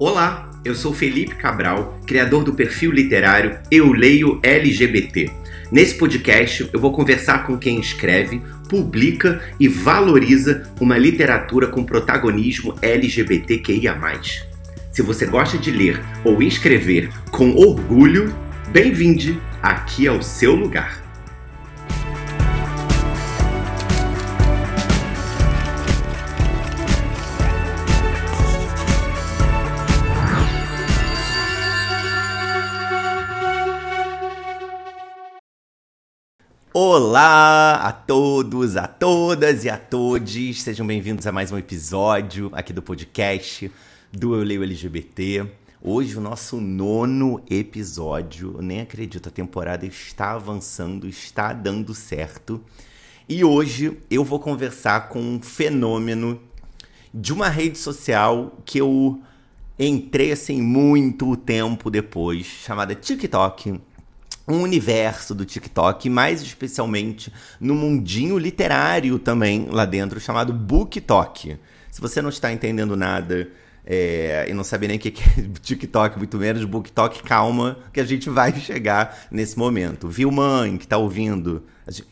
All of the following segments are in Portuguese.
Olá, eu sou Felipe Cabral, criador do perfil literário Eu Leio LGBT. Nesse podcast eu vou conversar com quem escreve, publica e valoriza uma literatura com protagonismo LGBTQIA. Se você gosta de ler ou escrever com orgulho, bem-vinde aqui ao seu lugar. Olá a todos, a todas e a todos. Sejam bem-vindos a mais um episódio aqui do podcast do Eu Leio LGBT. Hoje o nosso nono episódio. Eu nem acredito, a temporada está avançando, está dando certo. E hoje eu vou conversar com um fenômeno de uma rede social que eu entrei assim muito tempo depois, chamada TikTok um universo do TikTok, mais especialmente no mundinho literário também lá dentro, chamado BookTok. Se você não está entendendo nada é, e não sabe nem o que é TikTok, muito menos BookTok, calma, que a gente vai chegar nesse momento. Viu, mãe, que está ouvindo?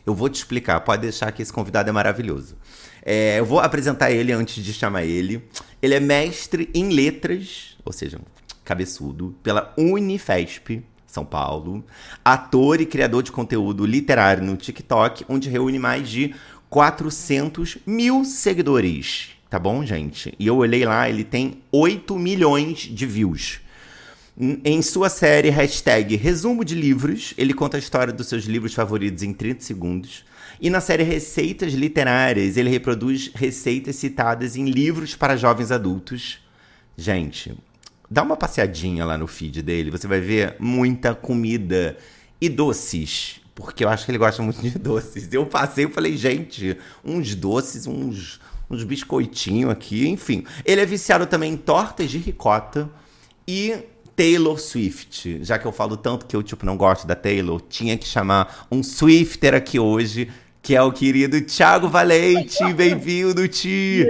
Eu vou te explicar, pode deixar que esse convidado é maravilhoso. É, eu vou apresentar ele antes de chamar ele. Ele é mestre em letras, ou seja, cabeçudo, pela Unifesp, são Paulo, ator e criador de conteúdo literário no TikTok, onde reúne mais de 400 mil seguidores. Tá bom, gente? E eu olhei lá, ele tem 8 milhões de views. Em sua série hashtag Resumo de Livros, ele conta a história dos seus livros favoritos em 30 segundos. E na série Receitas Literárias, ele reproduz receitas citadas em livros para jovens adultos. Gente, Dá uma passeadinha lá no feed dele, você vai ver muita comida e doces. Porque eu acho que ele gosta muito de doces. Eu passei e falei, gente, uns doces, uns, uns biscoitinhos aqui, enfim. Ele é viciado também em tortas de ricota e Taylor Swift. Já que eu falo tanto que eu, tipo, não gosto da Taylor, tinha que chamar um Swifter aqui hoje, que é o querido Thiago Valente. Bem-vindo, Ti!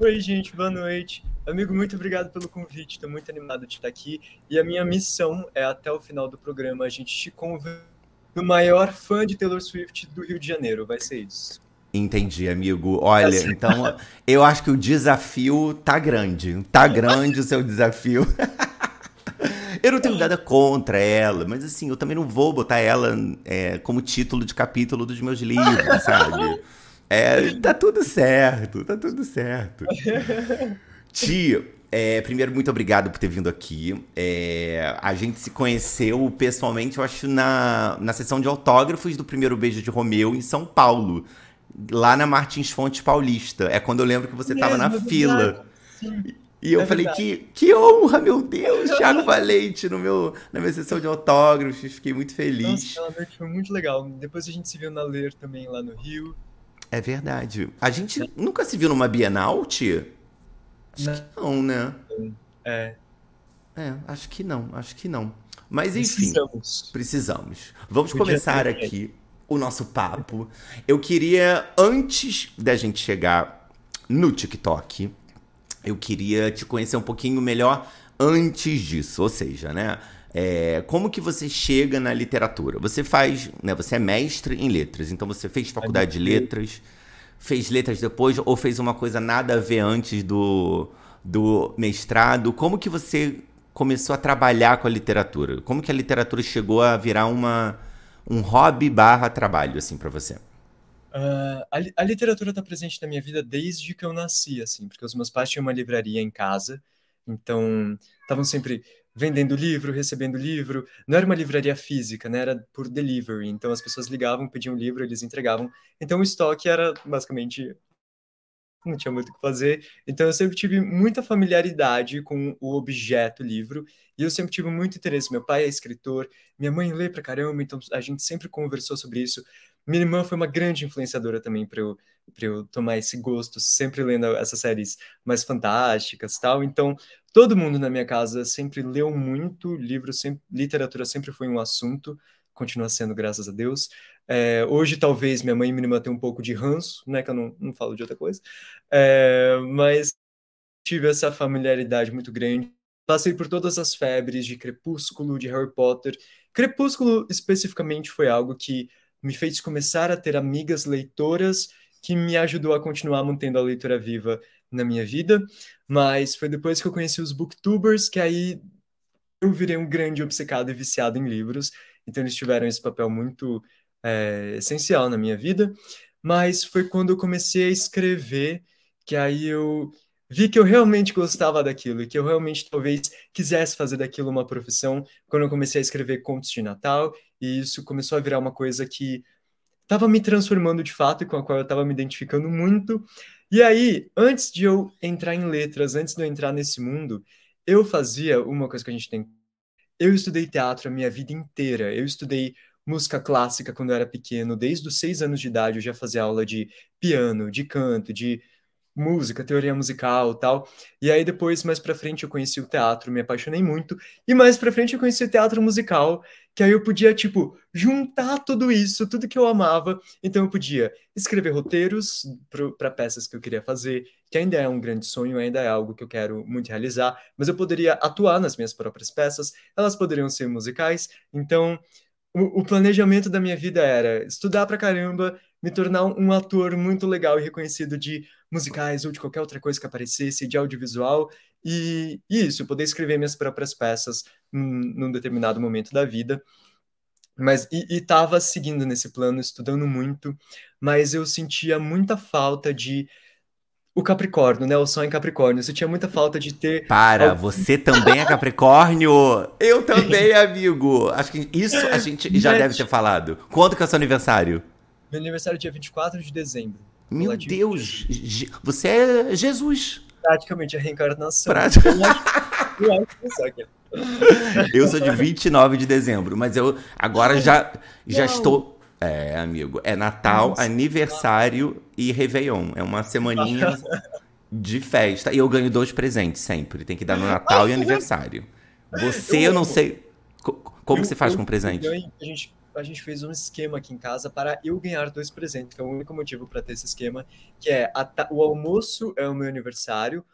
Oi, gente, boa noite. Amigo, muito obrigado pelo convite. Estou muito animado de estar aqui. E a minha missão é, até o final do programa, a gente te convidar o maior fã de Taylor Swift do Rio de Janeiro. Vai ser isso. Entendi, amigo. Olha, assim. então eu acho que o desafio tá grande. Tá grande o seu desafio. eu não tenho nada contra ela, mas assim, eu também não vou botar ela é, como título de capítulo dos meus livros, sabe? É, tá tudo certo, tá tudo certo. Tio, é, primeiro, muito obrigado por ter vindo aqui. É, a gente se conheceu pessoalmente, eu acho, na, na sessão de autógrafos do primeiro Beijo de Romeu em São Paulo, lá na Martins Fontes Paulista. É quando eu lembro que você estava na é fila. E eu é falei, que, que honra, meu Deus, Thiago Valente no meu, na minha sessão de autógrafos. Fiquei muito feliz. Nossa, noite foi muito legal. Depois a gente se viu na Ler também lá no Rio. É verdade. A gente nunca se viu numa Bienal, tia? Acho não. que não, né? É. É, acho que não, acho que não. Mas enfim, precisamos. precisamos. Vamos Podia começar aqui o nosso papo. Eu queria, antes da gente chegar no TikTok, eu queria te conhecer um pouquinho melhor antes disso. Ou seja, né? É, como que você chega na literatura? Você faz, né? Você é mestre em letras, então você fez faculdade de letras fez letras depois ou fez uma coisa nada a ver antes do, do mestrado? Como que você começou a trabalhar com a literatura? Como que a literatura chegou a virar uma, um hobby barra trabalho, assim, para você? Uh, a, a, literatura está presente na minha vida desde que eu nasci, assim, porque os meus pais tinham uma livraria em casa, então estavam sempre vendendo livro, recebendo livro. Não era uma livraria física, né? Era por delivery. Então as pessoas ligavam, pediam livro, eles entregavam. Então o estoque era basicamente não tinha muito o que fazer. Então eu sempre tive muita familiaridade com o objeto livro e eu sempre tive muito interesse. Meu pai é escritor, minha mãe lê pra caramba, então a gente sempre conversou sobre isso. Minha irmã foi uma grande influenciadora também para eu, eu tomar esse gosto, sempre lendo essas séries mais fantásticas tal. Então, todo mundo na minha casa sempre leu muito, livro, sempre, literatura sempre foi um assunto, continua sendo, graças a Deus. É, hoje, talvez, minha mãe e minha irmã tenham um pouco de ranço, né, que eu não, não falo de outra coisa, é, mas tive essa familiaridade muito grande. Passei por todas as febres de Crepúsculo, de Harry Potter. Crepúsculo, especificamente, foi algo que me fez começar a ter amigas leitoras, que me ajudou a continuar mantendo a leitura viva na minha vida. Mas foi depois que eu conheci os booktubers que aí eu virei um grande obcecado e viciado em livros. Então eles tiveram esse papel muito é, essencial na minha vida. Mas foi quando eu comecei a escrever que aí eu vi que eu realmente gostava daquilo e que eu realmente talvez quisesse fazer daquilo uma profissão quando eu comecei a escrever contos de Natal e isso começou a virar uma coisa que estava me transformando de fato e com a qual eu estava me identificando muito. E aí, antes de eu entrar em letras, antes de eu entrar nesse mundo, eu fazia uma coisa que a gente tem. Eu estudei teatro a minha vida inteira. Eu estudei música clássica quando eu era pequeno. Desde os seis anos de idade eu já fazia aula de piano, de canto, de música, teoria musical tal. E aí depois, mais pra frente, eu conheci o teatro, me apaixonei muito. E mais pra frente eu conheci o teatro musical, que aí eu podia, tipo, juntar tudo isso, tudo que eu amava. Então eu podia escrever roteiros para peças que eu queria fazer, que ainda é um grande sonho, ainda é algo que eu quero muito realizar, mas eu poderia atuar nas minhas próprias peças, elas poderiam ser musicais. Então, o, o planejamento da minha vida era estudar pra caramba, me tornar um ator muito legal e reconhecido de musicais ou de qualquer outra coisa que aparecesse, de audiovisual, e, e isso, poder escrever minhas próprias peças num, num determinado momento da vida. Mas, e, e tava seguindo nesse plano, estudando muito, mas eu sentia muita falta de o Capricórnio, né? O Sol em Capricórnio. Você tinha muita falta de ter. Para, você também é Capricórnio? Eu também, amigo. Acho que isso a gente já deve ter falado. Quando que é o seu aniversário? Meu aniversário é dia 24 de dezembro. Meu Deus, você é Jesus. Praticamente a reencarnação. Praticamente. eu sou de 29 de dezembro, mas eu agora já, já estou. É, amigo, é Natal, Nossa. aniversário e Réveillon. É uma semaninha de festa. E eu ganho dois presentes sempre. Tem que dar no Natal e aniversário. Você, eu não sei. Como você faz com presente? A gente a gente fez um esquema aqui em casa para eu ganhar dois presentes, que é o único motivo para ter esse esquema, que é o almoço é o meu aniversário,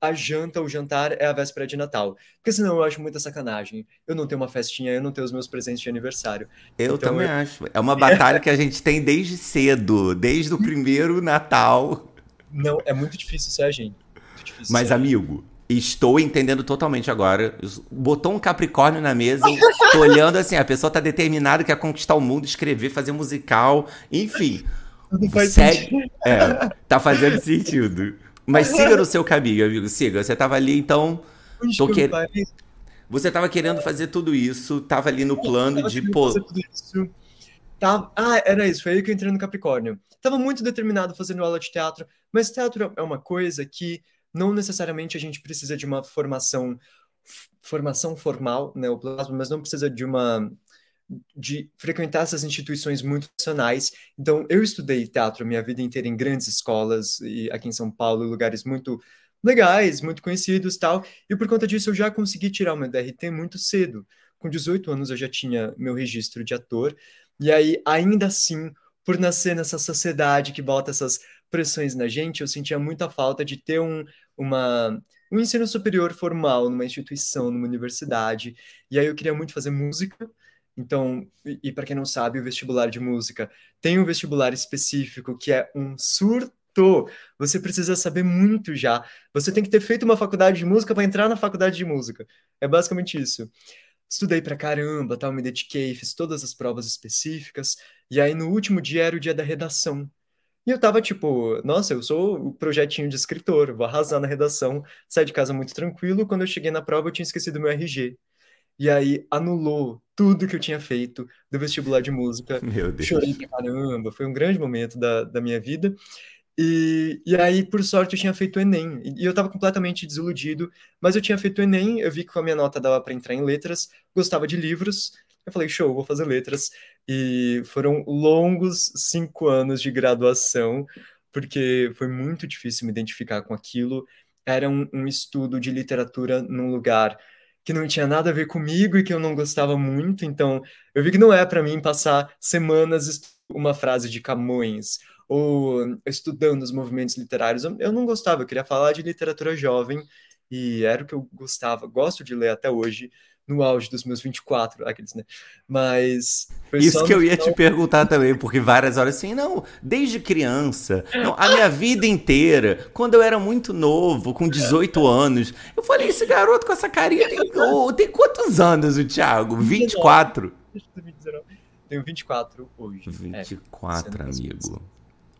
a janta, o jantar é a véspera de Natal. Porque senão eu acho muita sacanagem. Eu não tenho uma festinha, eu não tenho os meus presentes de aniversário. Eu então, também eu... acho. É uma batalha que a gente tem desde cedo, desde o primeiro Natal. Não, é muito difícil ser a gente. Mas, amigo, Estou entendendo totalmente agora. Botou um Capricórnio na mesa, tô olhando assim, a pessoa tá determinada que quer conquistar o mundo, escrever, fazer musical, enfim. Não faz segue, é, tá fazendo sentido. Mas siga no seu caminho, amigo, siga. Você tava ali, então. Tô quer... Você tava querendo fazer tudo isso, tava ali no plano de, pô. Tá... Ah, era isso, foi aí que eu entrei no Capricórnio. Tava muito determinado fazendo aula de teatro, mas teatro é uma coisa que não necessariamente a gente precisa de uma formação formação formal, né, o plasma, mas não precisa de uma de frequentar essas instituições muito nacionais. Então, eu estudei teatro minha vida inteira em grandes escolas e aqui em São Paulo, lugares muito legais, muito conhecidos, tal. E por conta disso eu já consegui tirar o meu DRT muito cedo. Com 18 anos eu já tinha meu registro de ator. E aí, ainda assim, por nascer nessa sociedade que bota essas pressões na gente, eu sentia muita falta de ter um, uma, um ensino superior formal numa instituição, numa universidade. E aí eu queria muito fazer música. Então, e, e para quem não sabe, o vestibular de música tem um vestibular específico que é um surto. Você precisa saber muito já. Você tem que ter feito uma faculdade de música para entrar na faculdade de música. É basicamente isso. Estudei pra caramba, tal, me dediquei, fiz todas as provas específicas. E aí no último dia era o dia da redação. E eu tava tipo, nossa, eu sou o projetinho de escritor, vou arrasar na redação, saí de casa muito tranquilo. Quando eu cheguei na prova, eu tinha esquecido meu RG. E aí anulou tudo que eu tinha feito do vestibular de música. Meu Deus. Chorei pra caramba, foi um grande momento da, da minha vida. E, e aí, por sorte, eu tinha feito o Enem. E eu tava completamente desiludido, mas eu tinha feito o Enem, eu vi que com a minha nota dava para entrar em letras, gostava de livros, eu falei, show, vou fazer letras. E foram longos cinco anos de graduação, porque foi muito difícil me identificar com aquilo. Era um, um estudo de literatura num lugar que não tinha nada a ver comigo e que eu não gostava muito. Então, eu vi que não é para mim passar semanas uma frase de Camões ou estudando os movimentos literários. Eu, não gostava, eu queria falar de literatura jovem e era o que eu gostava, gosto de ler até hoje, no auge dos meus 24, aqueles, né? Mas. Isso que eu ia te perguntar também, porque várias horas assim, não, desde criança, não, a minha vida inteira, quando eu era muito novo, com 18 anos, eu falei, esse garoto com essa carinha tem, oh, tem quantos anos o Thiago? 24? Tenho 24 hoje. 24, é, amigo.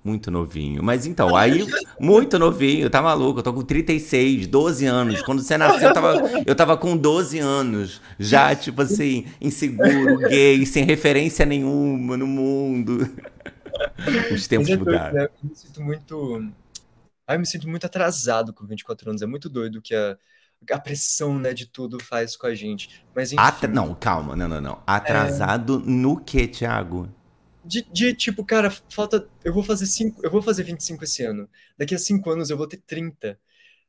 Muito novinho. Mas então, aí, muito novinho, tá maluco? Eu tô com 36, 12 anos. Quando você nasceu, eu tava, eu tava com 12 anos. Já, tipo assim, inseguro, gay, sem referência nenhuma no mundo. Os tempos é mudaram. Né? Eu me sinto muito. Ai, eu me sinto muito atrasado com 24 anos. É muito doido que a, a pressão né, de tudo faz com a gente. Mas enfim... Atra... Não, calma, não, não, não. Atrasado é... no que, Thiago? De, de, tipo, cara, falta. Eu vou fazer cinco. Eu vou fazer 25 esse ano. Daqui a cinco anos eu vou ter 30.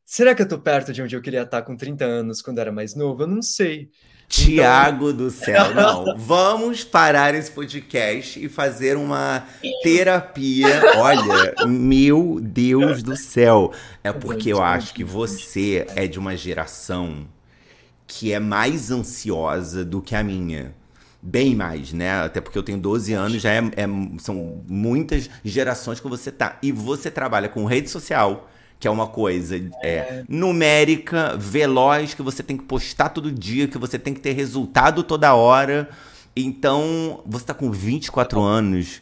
Será que eu tô perto de onde eu queria estar com 30 anos quando era mais novo? Eu não sei. Tiago então... do céu, não. Vamos parar esse podcast e fazer uma terapia. Olha, meu Deus do céu. É porque eu acho que você é de uma geração que é mais ansiosa do que a minha bem mais, né? Até porque eu tenho 12 anos, já é, é, são muitas gerações que você tá. E você trabalha com rede social, que é uma coisa é, numérica, veloz, que você tem que postar todo dia, que você tem que ter resultado toda hora. Então, você tá com 24 anos.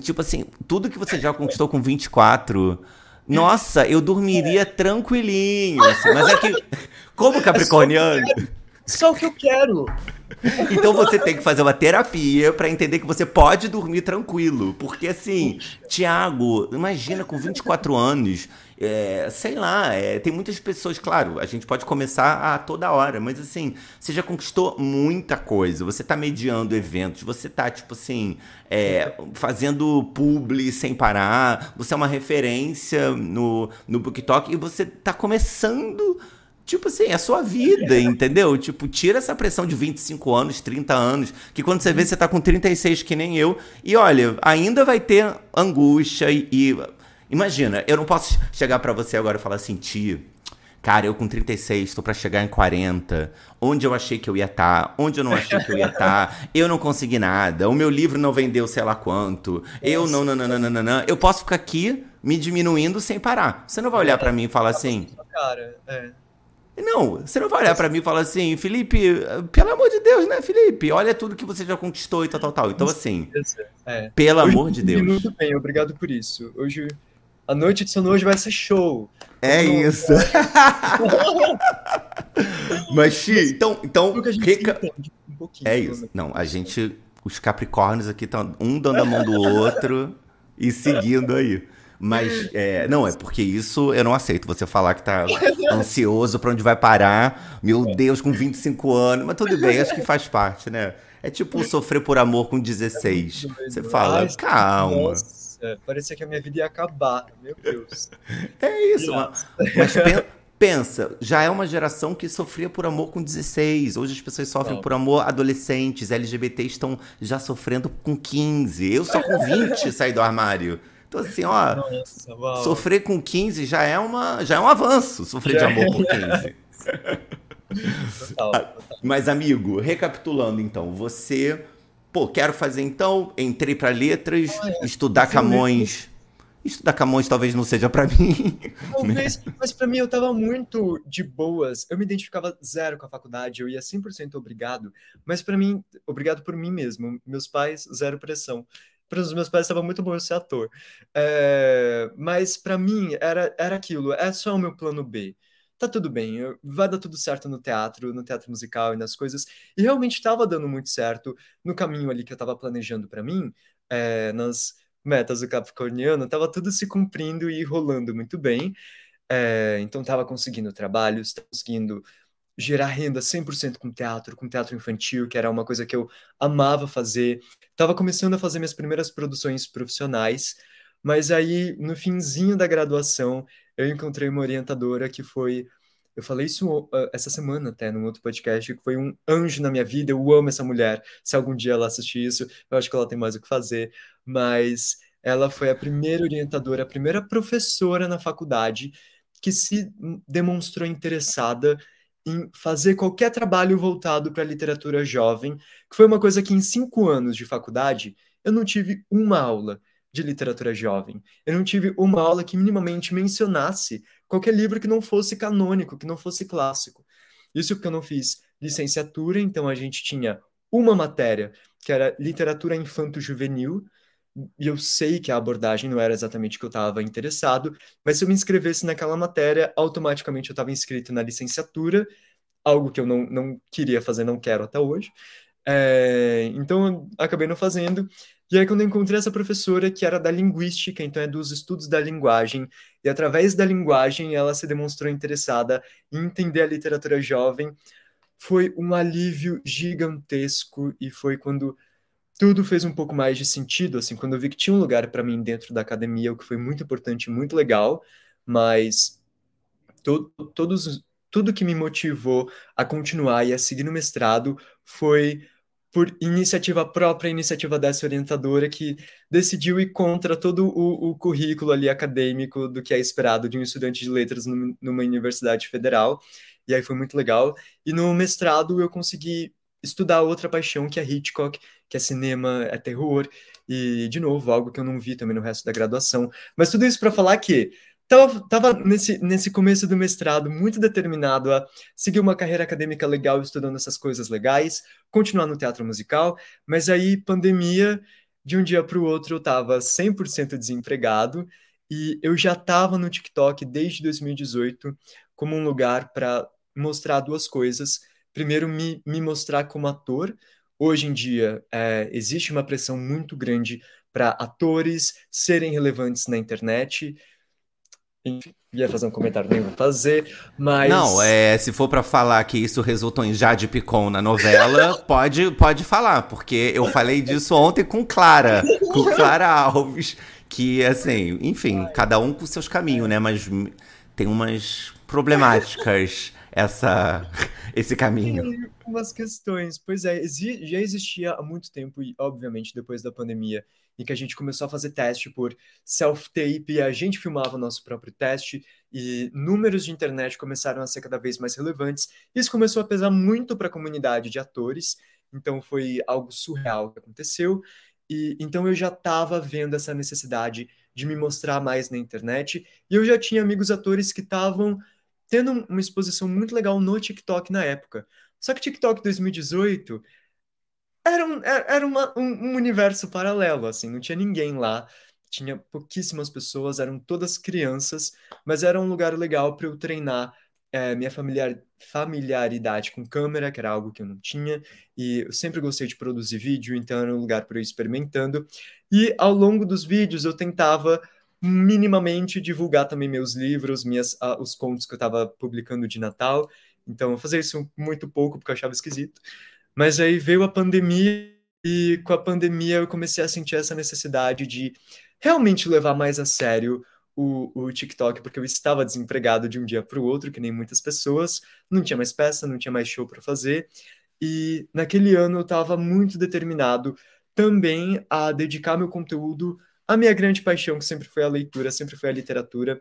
Tipo assim, tudo que você já conquistou com 24. Nossa, eu dormiria tranquilinho. Assim, mas é que, como capricorniano. Só o que eu quero. Então você tem que fazer uma terapia para entender que você pode dormir tranquilo. Porque assim, Tiago, imagina com 24 anos, é, sei lá, é, tem muitas pessoas, claro, a gente pode começar a toda hora, mas assim, você já conquistou muita coisa, você tá mediando eventos, você tá, tipo assim, é, fazendo publi sem parar, você é uma referência no, no BookTok e você tá começando Tipo assim, é a sua vida, entendeu? Tipo, tira essa pressão de 25 anos, 30 anos, que quando você vê, você tá com 36, que nem eu. E olha, ainda vai ter angústia e. e... Imagina, eu não posso chegar para você agora e falar assim, tio. Cara, eu com 36, tô para chegar em 40. Onde eu achei que eu ia estar? Tá? Onde eu não achei que eu ia estar? Tá? Eu não consegui nada. O meu livro não vendeu sei lá quanto. Eu não, não, não, não, não, não. Eu posso ficar aqui me diminuindo sem parar. Você não vai olhar para mim e falar assim. Cara, é. Não, você não vai olhar para mim e falar assim, Felipe, pelo amor de Deus, né, Felipe? Olha tudo que você já conquistou e tal, tal, tal. Então, assim, é. pelo hoje, amor de Deus. Muito bem, obrigado por isso. Hoje, a noite de sono hoje vai ser show. É não... isso. Mas, Xi, então, então reca... um é isso. Não, a gente, os Capricórnios aqui estão um dando a mão do outro e seguindo aí. Mas, é, não, é porque isso eu não aceito. Você falar que tá ansioso pra onde vai parar. Meu Deus, com 25 anos. Mas tudo bem, acho que faz parte, né? É tipo sofrer por amor com 16. Você fala, calma. Nossa, parecia que a minha vida ia acabar. Meu Deus. É isso, mas, mas pensa, já é uma geração que sofria por amor com 16. Hoje as pessoas sofrem não. por amor adolescentes, LGBT estão já sofrendo com 15. Eu só com 20 saí do armário. Então, assim, ó, Nossa, sofrer com 15 já é, uma, já é um avanço, sofrer já de amor por 15. Total, total. Mas, amigo, recapitulando então, você, pô, quero fazer então, entrei para letras, ah, é. estudar Camões. Estudar Camões talvez não seja para mim. Talvez, né? mas para mim eu tava muito de boas. Eu me identificava zero com a faculdade, eu ia 100% obrigado, mas para mim, obrigado por mim mesmo. Meus pais, zero pressão para os meus pais estava muito bom ser ator. É, mas para mim era, era aquilo, é só o meu plano B. Tá tudo bem, vai dar tudo certo no teatro, no teatro musical e nas coisas. E realmente estava dando muito certo no caminho ali que eu estava planejando para mim, é, nas metas do Capricorniano, estava tudo se cumprindo e rolando muito bem. É, então estava conseguindo trabalhos, conseguindo gerar renda 100% com teatro, com teatro infantil, que era uma coisa que eu amava fazer. Tava começando a fazer minhas primeiras produções profissionais, mas aí no finzinho da graduação eu encontrei uma orientadora que foi eu falei isso uh, essa semana até num outro podcast, que foi um anjo na minha vida. Eu amo essa mulher. Se algum dia ela assistir isso, eu acho que ela tem mais o que fazer. Mas ela foi a primeira orientadora, a primeira professora na faculdade que se demonstrou interessada em fazer qualquer trabalho voltado para a literatura jovem, que foi uma coisa que em cinco anos de faculdade eu não tive uma aula de literatura jovem. Eu não tive uma aula que minimamente mencionasse qualquer livro que não fosse canônico, que não fosse clássico. Isso porque eu não fiz licenciatura, então a gente tinha uma matéria que era literatura infanto-juvenil, e eu sei que a abordagem não era exatamente o que eu estava interessado, mas se eu me inscrevesse naquela matéria, automaticamente eu estava inscrito na licenciatura, algo que eu não, não queria fazer, não quero até hoje. É, então, acabei não fazendo. E aí, quando eu encontrei essa professora, que era da linguística, então é dos estudos da linguagem, e através da linguagem ela se demonstrou interessada em entender a literatura jovem, foi um alívio gigantesco e foi quando tudo fez um pouco mais de sentido, assim, quando eu vi que tinha um lugar para mim dentro da academia, o que foi muito importante, muito legal, mas to todos, tudo que me motivou a continuar e a seguir no mestrado foi por iniciativa própria, iniciativa dessa orientadora que decidiu ir contra todo o, o currículo ali acadêmico do que é esperado de um estudante de letras numa universidade federal. E aí foi muito legal. E no mestrado eu consegui estudar outra paixão que é Hitchcock, que é cinema, é terror, e, de novo, algo que eu não vi também no resto da graduação. Mas tudo isso para falar que tava, tava nesse, nesse começo do mestrado muito determinado a seguir uma carreira acadêmica legal, estudando essas coisas legais, continuar no teatro musical, mas aí, pandemia, de um dia para o outro, eu estava 100% desempregado, e eu já estava no TikTok desde 2018 como um lugar para mostrar duas coisas. Primeiro, me, me mostrar como ator, Hoje em dia, é, existe uma pressão muito grande para atores serem relevantes na internet. Enfim, ia fazer um comentário, nem vou fazer, mas... Não, é, se for para falar que isso resultou em Jade Picon na novela, pode, pode falar, porque eu falei disso ontem com Clara, com Clara Alves, que, assim, enfim, cada um com seus caminhos, né, mas tem umas problemáticas essa, esse caminho. Tem umas questões. Pois é, já existia há muito tempo, e obviamente depois da pandemia, em que a gente começou a fazer teste por self-tape, a gente filmava o nosso próprio teste, e números de internet começaram a ser cada vez mais relevantes. Isso começou a pesar muito para a comunidade de atores, então foi algo surreal que aconteceu. E então eu já estava vendo essa necessidade de me mostrar mais na internet, e eu já tinha amigos atores que estavam tendo uma exposição muito legal no TikTok na época. Só que TikTok 2018 era um, era uma, um, um universo paralelo, assim, não tinha ninguém lá, tinha pouquíssimas pessoas, eram todas crianças, mas era um lugar legal para eu treinar é, minha familiar, familiaridade com câmera, que era algo que eu não tinha, e eu sempre gostei de produzir vídeo, então era um lugar para eu ir experimentando. E ao longo dos vídeos eu tentava minimamente divulgar também meus livros, minhas, uh, os contos que eu estava publicando de Natal. Então, eu fazia isso muito pouco porque eu achava esquisito. Mas aí veio a pandemia e com a pandemia eu comecei a sentir essa necessidade de realmente levar mais a sério o, o TikTok, porque eu estava desempregado de um dia para o outro, que nem muitas pessoas, não tinha mais peça, não tinha mais show para fazer. E naquele ano eu estava muito determinado também a dedicar meu conteúdo a minha grande paixão, que sempre foi a leitura, sempre foi a literatura.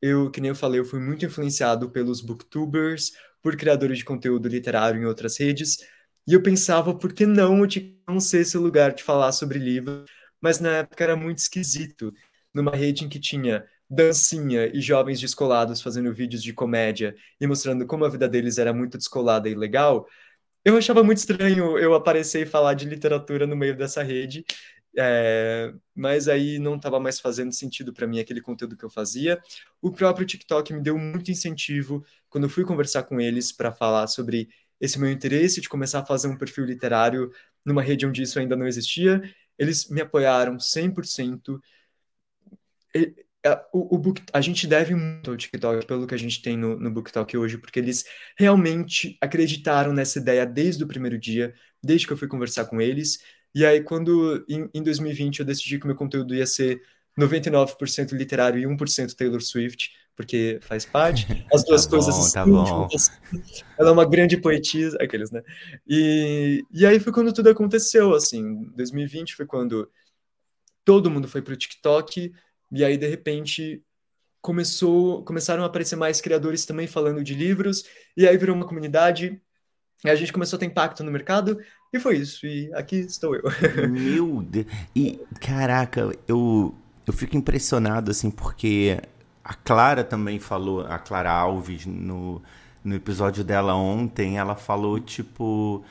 Eu, que nem eu falei, eu fui muito influenciado pelos booktubers, por criadores de conteúdo literário em outras redes, e eu pensava, por que não eu ser esse lugar de falar sobre livro? Mas na época era muito esquisito. Numa rede em que tinha dancinha e jovens descolados fazendo vídeos de comédia e mostrando como a vida deles era muito descolada e legal, eu achava muito estranho eu aparecer e falar de literatura no meio dessa rede. É, mas aí não estava mais fazendo sentido para mim aquele conteúdo que eu fazia. O próprio TikTok me deu muito incentivo quando eu fui conversar com eles para falar sobre esse meu interesse de começar a fazer um perfil literário numa rede onde isso ainda não existia. Eles me apoiaram 100%. E, a, o, o book, a gente deve muito ao TikTok pelo que a gente tem no, no BookTok hoje, porque eles realmente acreditaram nessa ideia desde o primeiro dia, desde que eu fui conversar com eles. E aí, quando em, em 2020 eu decidi que meu conteúdo ia ser 99% literário e 1% Taylor Swift, porque faz parte. As duas tá coisas bom, tá bom. Ela é uma grande poetisa, aqueles, né? E, e aí foi quando tudo aconteceu, assim. 2020 foi quando todo mundo foi para o TikTok, e aí, de repente, começou, começaram a aparecer mais criadores também falando de livros, e aí virou uma comunidade, e a gente começou a ter impacto no mercado, e foi isso, e aqui estou eu. Meu Deus, e caraca, eu, eu fico impressionado, assim, porque a Clara também falou, a Clara Alves, no, no episódio dela ontem, ela falou, tipo,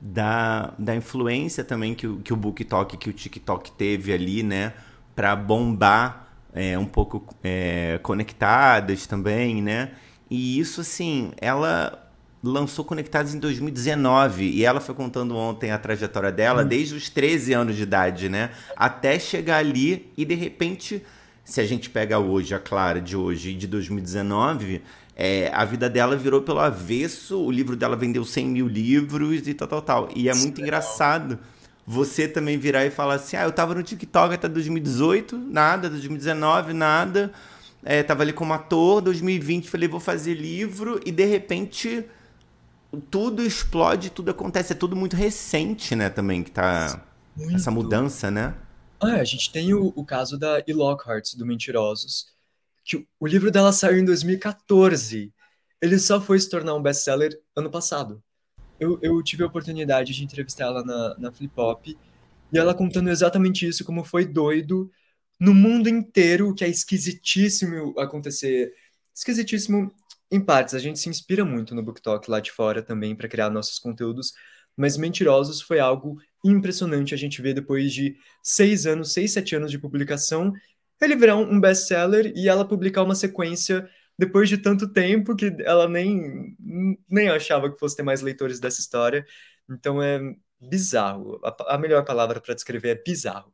da, da influência também que, que o BookTok, que o TikTok teve ali, né, para bombar é, um pouco é, conectadas também, né? E isso, assim, ela lançou Conectadas em 2019 e ela foi contando ontem a trajetória dela hum. desde os 13 anos de idade, né? Até chegar ali e de repente, se a gente pega hoje, a Clara de hoje e de 2019, é, a vida dela virou pelo avesso, o livro dela vendeu 100 mil livros e tal, tal, tal. E é muito engraçado você também virar e falar assim: ah, eu tava no TikTok até 2018, nada, 2019, nada. É, tava ali como ator, 2020 falei, vou fazer livro, e de repente tudo explode, tudo acontece. É tudo muito recente, né, também, que tá. Muito. Essa mudança, né? Ah, a gente tem o, o caso da E. Lockhart, do Mentirosos, que o, o livro dela saiu em 2014. Ele só foi se tornar um best-seller ano passado eu, eu tive a oportunidade de entrevistar ela na, na Flip Hop, e ela contando exatamente isso, como foi doido no mundo inteiro, que é esquisitíssimo acontecer. Esquisitíssimo em partes, a gente se inspira muito no BookTok lá de fora também para criar nossos conteúdos, mas Mentirosos foi algo impressionante a gente ver depois de seis anos, seis, sete anos de publicação, ele virar um best-seller e ela publicar uma sequência depois de tanto tempo que ela nem, nem achava que fosse ter mais leitores dessa história. Então é bizarro. A, a melhor palavra para descrever é bizarro.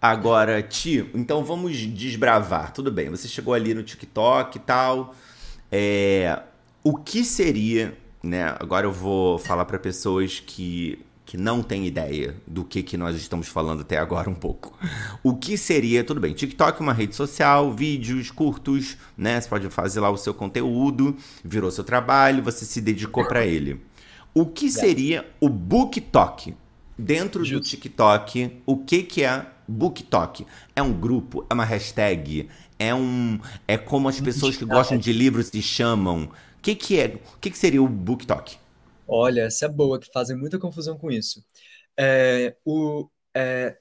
Agora, Ti, então vamos desbravar. Tudo bem, você chegou ali no TikTok e tal. É, o que seria, né? Agora eu vou falar para pessoas que que não tem ideia do que, que nós estamos falando até agora um pouco. O que seria, tudo bem, TikTok é uma rede social, vídeos curtos, né? Você pode fazer lá o seu conteúdo, virou seu trabalho, você se dedicou para ele. O que seria o BookTok? Dentro Justo. do TikTok, o que, que é BookTok? É um grupo? É uma hashtag? É um. É como as pessoas que gostam de livros se chamam? O que, que é? O que, que seria o BookTok? Olha, essa é boa, que fazem muita confusão com isso. É, o, é,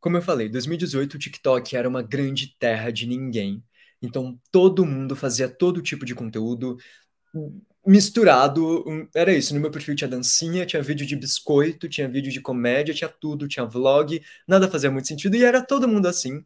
como eu falei, 2018 o TikTok era uma grande terra de ninguém. Então todo mundo fazia todo tipo de conteúdo misturado. Era isso, no meu perfil tinha dancinha, tinha vídeo de biscoito, tinha vídeo de comédia, tinha tudo, tinha vlog, nada fazia muito sentido e era todo mundo assim.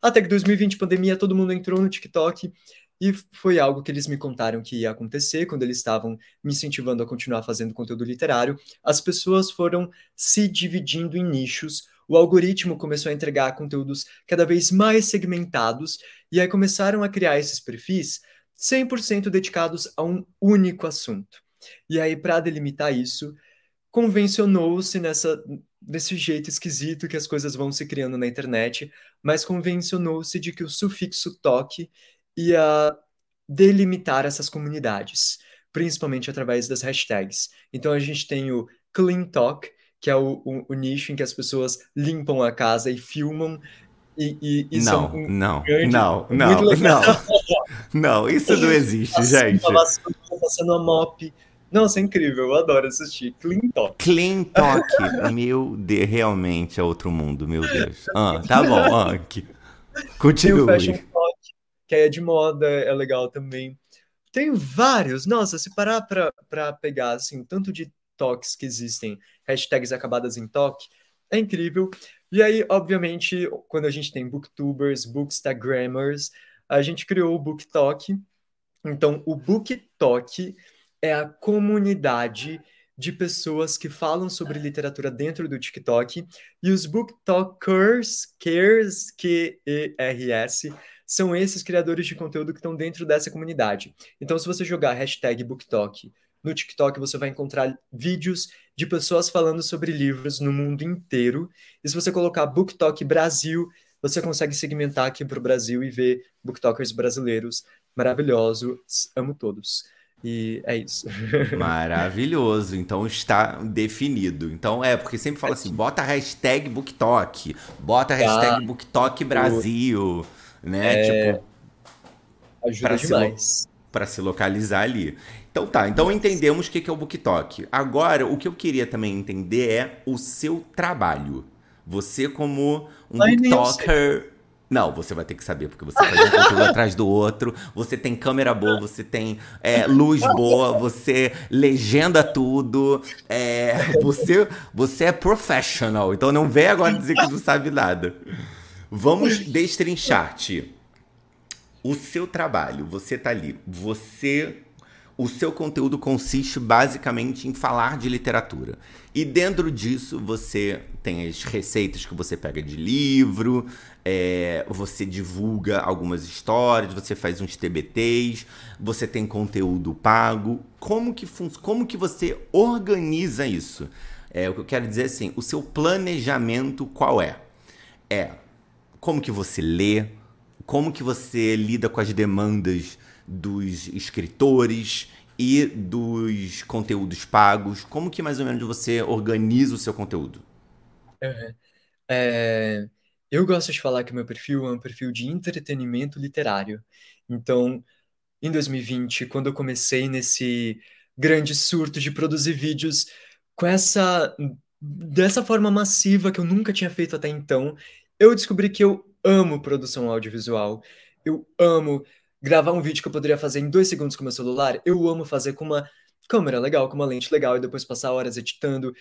Até que 2020, pandemia, todo mundo entrou no TikTok e foi algo que eles me contaram que ia acontecer quando eles estavam me incentivando a continuar fazendo conteúdo literário. As pessoas foram se dividindo em nichos, o algoritmo começou a entregar conteúdos cada vez mais segmentados, e aí começaram a criar esses perfis 100% dedicados a um único assunto. E aí, para delimitar isso, convencionou-se nessa desse jeito esquisito que as coisas vão se criando na internet, mas convencionou-se de que o sufixo toque ia delimitar essas comunidades, principalmente através das hashtags. Então a gente tem o Clean Talk, que é o, o, o nicho em que as pessoas limpam a casa e filmam. E, e isso não, é um não, grande, não, não, não, não, isso não existe, gente. Passando a mop. Nossa, é incrível, eu adoro assistir. Clean Talk. Clean Talk, meu Deus, realmente é outro mundo, meu Deus. Ah, tá bom, ah, continue. Fashion Talk, que é de moda, é legal também. Tem vários, nossa, se parar para pegar, assim, tanto de toques que existem, hashtags acabadas em toque, é incrível. E aí, obviamente, quando a gente tem booktubers, bookstagrammers, a gente criou o BookTok. Então, o BookTok é a comunidade de pessoas que falam sobre literatura dentro do TikTok e os booktokers, cares, Q-E-R-S, são esses criadores de conteúdo que estão dentro dessa comunidade. Então, se você jogar hashtag BookTok no TikTok, você vai encontrar vídeos de pessoas falando sobre livros no mundo inteiro. E se você colocar BookTok Brasil, você consegue segmentar aqui para o Brasil e ver booktokers brasileiros maravilhosos. Amo todos. E é isso. Maravilhoso. Então está definido. Então é, porque sempre fala assim: bota a hashtag BookTok, bota a tá. hashtag BookTok Brasil, né? É... Tipo. Ajuda demais. Para se localizar ali. Então tá, então entendemos o que é o BookTok. Agora, o que eu queria também entender é o seu trabalho. Você como um BookToker não, você vai ter que saber, porque você faz um conteúdo atrás do outro, você tem câmera boa, você tem é, luz boa, você legenda tudo, é, você, você é professional, então não vem agora dizer que não sabe nada. Vamos destrinchar-te. O seu trabalho, você tá ali, você o seu conteúdo consiste basicamente em falar de literatura. E dentro disso você tem as receitas que você pega de livro, é, você divulga algumas histórias, você faz uns TBTs, você tem conteúdo pago. Como que, como que você organiza isso? É, o que eu quero dizer é assim, o seu planejamento qual é? É como que você lê, como que você lida com as demandas dos escritores e dos conteúdos pagos? Como que mais ou menos você organiza o seu conteúdo? Uhum. É, eu gosto de falar que meu perfil é um perfil de entretenimento literário. Então, em 2020, quando eu comecei nesse grande surto de produzir vídeos com essa dessa forma massiva que eu nunca tinha feito até então, eu descobri que eu amo produção audiovisual. Eu amo gravar um vídeo que eu poderia fazer em dois segundos com meu celular, eu amo fazer com uma câmera legal, com uma lente legal, e depois passar horas editando.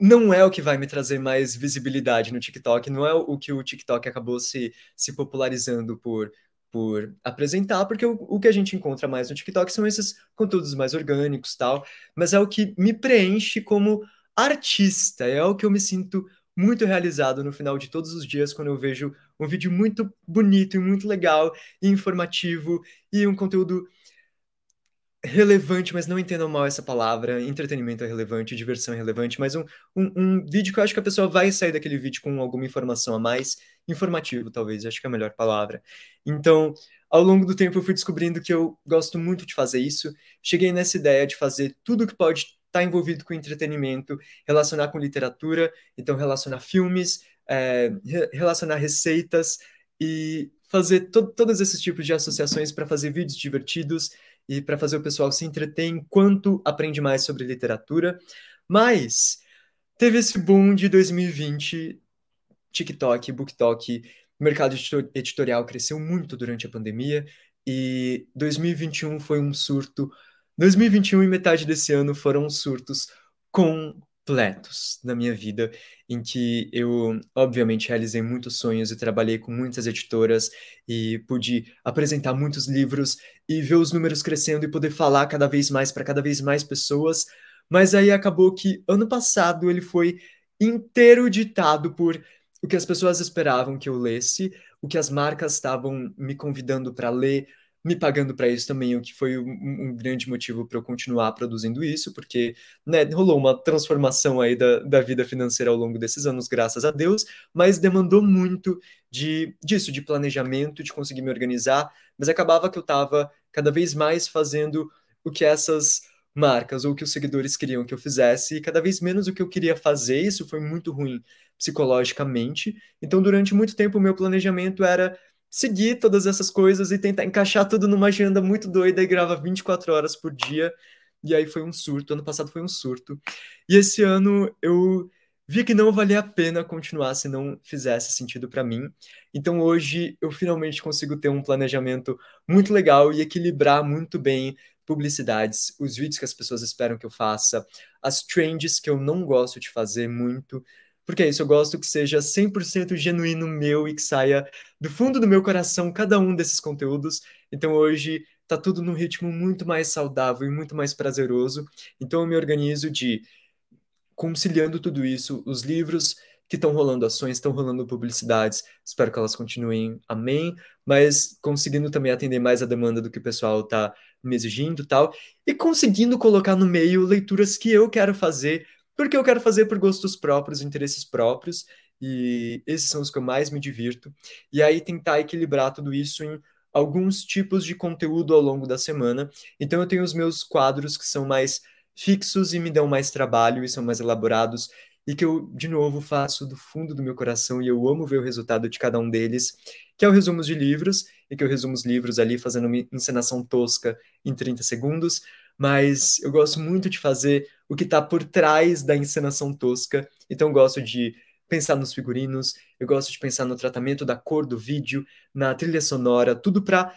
Não é o que vai me trazer mais visibilidade no TikTok, não é o que o TikTok acabou se, se popularizando por, por apresentar, porque o, o que a gente encontra mais no TikTok são esses conteúdos mais orgânicos tal, mas é o que me preenche como artista, é o que eu me sinto muito realizado no final de todos os dias quando eu vejo um vídeo muito bonito e muito legal e informativo e um conteúdo relevante, mas não entendam mal essa palavra. Entretenimento é relevante, diversão é relevante, mas um, um, um, vídeo que eu acho que a pessoa vai sair daquele vídeo com alguma informação a mais, informativo, talvez, acho que é a melhor palavra. Então, ao longo do tempo, eu fui descobrindo que eu gosto muito de fazer isso. Cheguei nessa ideia de fazer tudo que pode está envolvido com entretenimento, relacionar com literatura, então relacionar filmes, é, relacionar receitas e fazer to todos esses tipos de associações para fazer vídeos divertidos e para fazer o pessoal se entreter enquanto aprende mais sobre literatura. Mas teve esse boom de 2020, TikTok, BookTok, o mercado editorial cresceu muito durante a pandemia e 2021 foi um surto 2021 e metade desse ano foram surtos completos na minha vida, em que eu, obviamente, realizei muitos sonhos e trabalhei com muitas editoras e pude apresentar muitos livros e ver os números crescendo e poder falar cada vez mais para cada vez mais pessoas. Mas aí acabou que ano passado ele foi inteiro ditado por o que as pessoas esperavam que eu lesse, o que as marcas estavam me convidando para ler, me pagando para isso também, o que foi um, um grande motivo para eu continuar produzindo isso, porque né, rolou uma transformação aí da, da vida financeira ao longo desses anos, graças a Deus, mas demandou muito de disso, de planejamento, de conseguir me organizar, mas acabava que eu estava cada vez mais fazendo o que essas marcas ou o que os seguidores queriam que eu fizesse, e cada vez menos o que eu queria fazer, isso foi muito ruim psicologicamente. Então, durante muito tempo, o meu planejamento era seguir todas essas coisas e tentar encaixar tudo numa agenda muito doida e grava 24 horas por dia. E aí foi um surto. Ano passado foi um surto. E esse ano eu vi que não valia a pena continuar se não fizesse sentido para mim. Então hoje eu finalmente consigo ter um planejamento muito legal e equilibrar muito bem publicidades, os vídeos que as pessoas esperam que eu faça, as trends que eu não gosto de fazer muito, porque é isso, eu gosto que seja 100% genuíno meu e que saia do fundo do meu coração cada um desses conteúdos. Então hoje tá tudo num ritmo muito mais saudável e muito mais prazeroso. Então eu me organizo de conciliando tudo isso, os livros que estão rolando ações, estão rolando publicidades, espero que elas continuem, amém, mas conseguindo também atender mais a demanda do que o pessoal está me exigindo tal, e conseguindo colocar no meio leituras que eu quero fazer porque eu quero fazer por gostos próprios, interesses próprios, e esses são os que eu mais me divirto. E aí tentar equilibrar tudo isso em alguns tipos de conteúdo ao longo da semana. Então eu tenho os meus quadros que são mais fixos e me dão mais trabalho e são mais elaborados e que eu, de novo, faço do fundo do meu coração e eu amo ver o resultado de cada um deles, que é o resumos de livros, e que eu resumo os livros ali fazendo uma encenação tosca em 30 segundos, mas eu gosto muito de fazer o que está por trás da encenação tosca, então eu gosto de pensar nos figurinos, eu gosto de pensar no tratamento da cor do vídeo, na trilha sonora, tudo para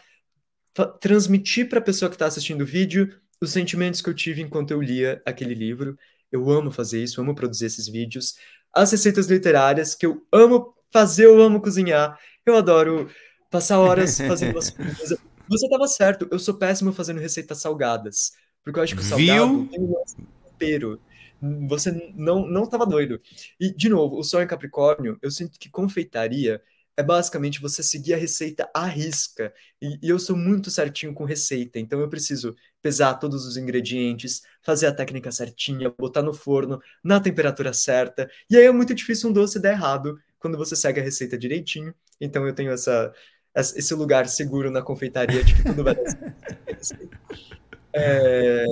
transmitir para a pessoa que está assistindo o vídeo os sentimentos que eu tive enquanto eu lia aquele livro. Eu amo fazer isso, amo produzir esses vídeos. As receitas literárias, que eu amo fazer, eu amo cozinhar. Eu adoro passar horas fazendo as coisas. Você estava certo, eu sou péssimo fazendo receitas salgadas. Porque eu acho que o salgado Viu? tem um tempero. Você não não estava doido. E, de novo, o Sol em Capricórnio, eu sinto que confeitaria é basicamente você seguir a receita à risca. E, e, eu sou muito certinho com receita, então eu preciso pesar todos os ingredientes, fazer a técnica certinha, botar no forno na temperatura certa. E aí é muito difícil um doce dar errado quando você segue a receita direitinho. Então eu tenho essa, esse lugar seguro na confeitaria de que tudo vai dar certo. É,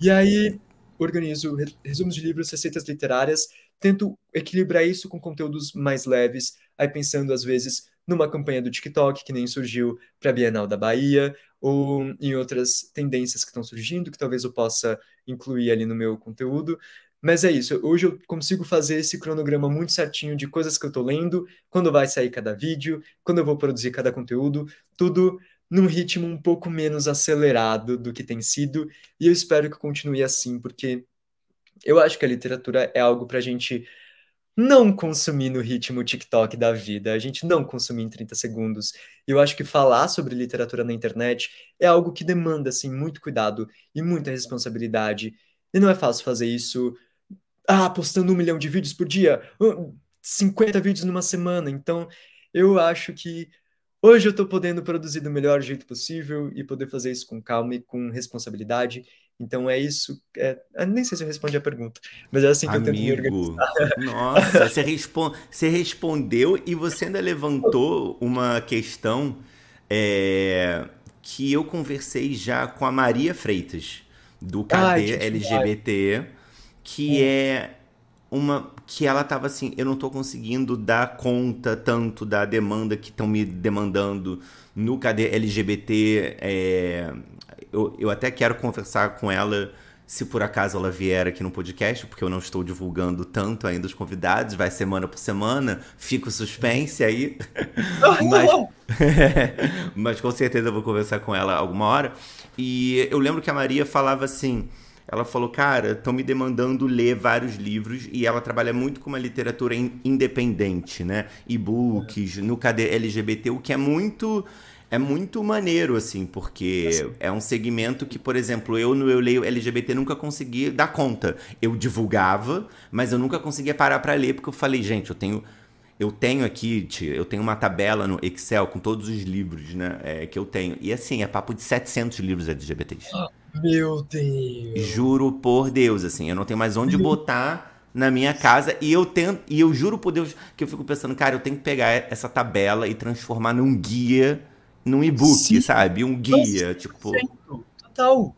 e aí organizo resumos de livros, receitas literárias, tento equilibrar isso com conteúdos mais leves aí pensando às vezes numa campanha do TikTok que nem surgiu para a Bienal da Bahia, ou em outras tendências que estão surgindo, que talvez eu possa incluir ali no meu conteúdo. Mas é isso, hoje eu consigo fazer esse cronograma muito certinho de coisas que eu estou lendo, quando vai sair cada vídeo, quando eu vou produzir cada conteúdo, tudo num ritmo um pouco menos acelerado do que tem sido, e eu espero que continue assim, porque eu acho que a literatura é algo para a gente não consumir no ritmo TikTok da vida, a gente não consumir em 30 segundos. Eu acho que falar sobre literatura na internet é algo que demanda assim muito cuidado e muita responsabilidade. E não é fácil fazer isso ah, postando um milhão de vídeos por dia, 50 vídeos numa semana. Então, eu acho que hoje eu estou podendo produzir do melhor jeito possível e poder fazer isso com calma e com responsabilidade. Então é isso. É, nem sei se eu respondi a pergunta, mas é assim que Amigo, eu tento me organizar. Nossa, você, respon você respondeu e você ainda levantou uma questão é, que eu conversei já com a Maria Freitas, do KD Ai, LGBT, que hum. é uma que ela tava assim, eu não tô conseguindo dar conta tanto da demanda que estão me demandando no KD LGBT é, eu, eu até quero conversar com ela se por acaso ela vier aqui no podcast, porque eu não estou divulgando tanto ainda os convidados, vai semana por semana, fica o suspense aí. mas, mas com certeza eu vou conversar com ela alguma hora. E eu lembro que a Maria falava assim. Ela falou, cara, estão me demandando ler vários livros e ela trabalha muito com uma literatura independente, né? E-books, no KD LGBT, o que é muito é muito maneiro, assim, porque assim. é um segmento que, por exemplo, eu no Eu Leio LGBT nunca consegui dar conta. Eu divulgava, mas eu nunca conseguia parar para ler, porque eu falei, gente, eu tenho. Eu tenho aqui, eu tenho uma tabela no Excel com todos os livros, né, é, que eu tenho. E assim, é papo de 700 livros LGBTs. Oh, meu Deus! Juro por Deus, assim, eu não tenho mais onde botar na minha casa e eu tento, e eu juro por Deus que eu fico pensando, cara, eu tenho que pegar essa tabela e transformar num guia num e-book, sabe? Um guia, tipo. Total.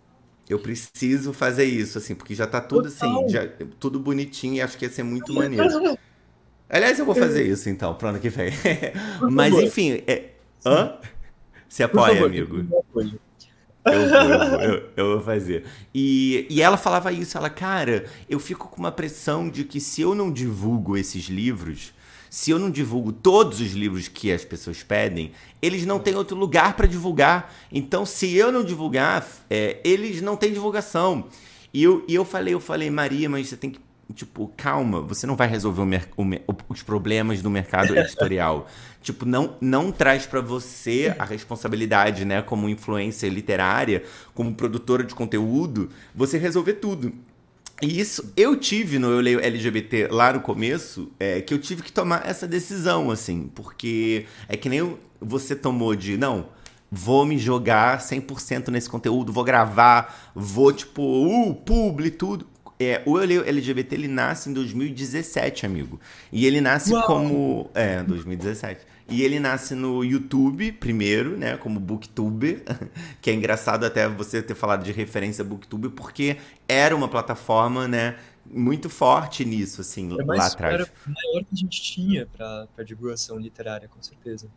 Eu preciso fazer isso, assim, porque já tá tudo assim, Total. assim, já, tudo bonitinho e acho que ia ser muito maneiro. Aliás, eu vou fazer isso então, pro ano que vem. Mas enfim, é... hã? Se apoia, favor, amigo. Eu vou, eu vou, eu, eu vou fazer. E, e ela falava isso, ela, cara, eu fico com uma pressão de que se eu não divulgo esses livros, se eu não divulgo todos os livros que as pessoas pedem, eles não têm outro lugar para divulgar. Então, se eu não divulgar, é, eles não têm divulgação. E eu, e eu falei, eu falei, Maria, mas você tem que tipo, calma, você não vai resolver o o os problemas do mercado editorial. tipo, não, não traz para você a responsabilidade, né, como influência literária, como produtora de conteúdo, você resolver tudo. E isso eu tive no Eu Leio LGBT lá no começo, é, que eu tive que tomar essa decisão, assim, porque é que nem você tomou de, não, vou me jogar 100% nesse conteúdo, vou gravar, vou, tipo, uh, publi, tudo. É, o Eu LGBT, ele nasce em 2017, amigo. E ele nasce Uau. como... É, 2017. E ele nasce no YouTube primeiro, né, como Booktube, que é engraçado até você ter falado de referência Booktube, porque era uma plataforma, né, muito forte nisso, assim, é lá atrás. Era o maior que a gente tinha para divulgação literária, com certeza.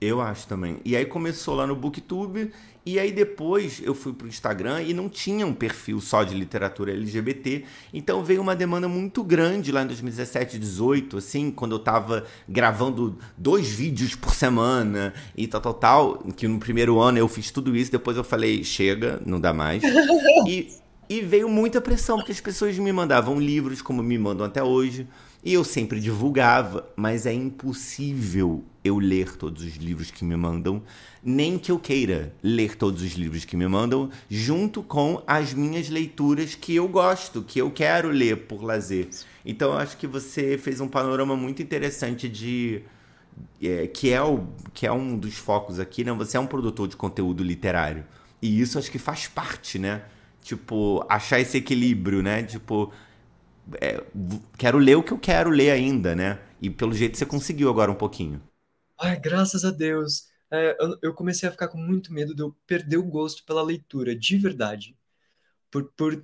Eu acho também. E aí começou lá no Booktube, e aí depois eu fui pro Instagram e não tinha um perfil só de literatura LGBT. Então veio uma demanda muito grande lá em 2017, 18, assim, quando eu tava gravando dois vídeos por semana e tal, tal, tal. Que no primeiro ano eu fiz tudo isso, depois eu falei, chega, não dá mais. e, e veio muita pressão, porque as pessoas me mandavam livros, como me mandam até hoje. E eu sempre divulgava, mas é impossível eu ler todos os livros que me mandam, nem que eu queira ler todos os livros que me mandam, junto com as minhas leituras que eu gosto, que eu quero ler por lazer. Então eu acho que você fez um panorama muito interessante de. É, que, é o, que é um dos focos aqui, né? Você é um produtor de conteúdo literário. E isso acho que faz parte, né? Tipo, achar esse equilíbrio, né? Tipo, é, quero ler o que eu quero ler ainda, né? E pelo jeito você conseguiu agora um pouquinho. Ai, graças a Deus. É, eu, eu, comecei a ficar com muito medo de eu perder o gosto pela leitura, de verdade. Por, por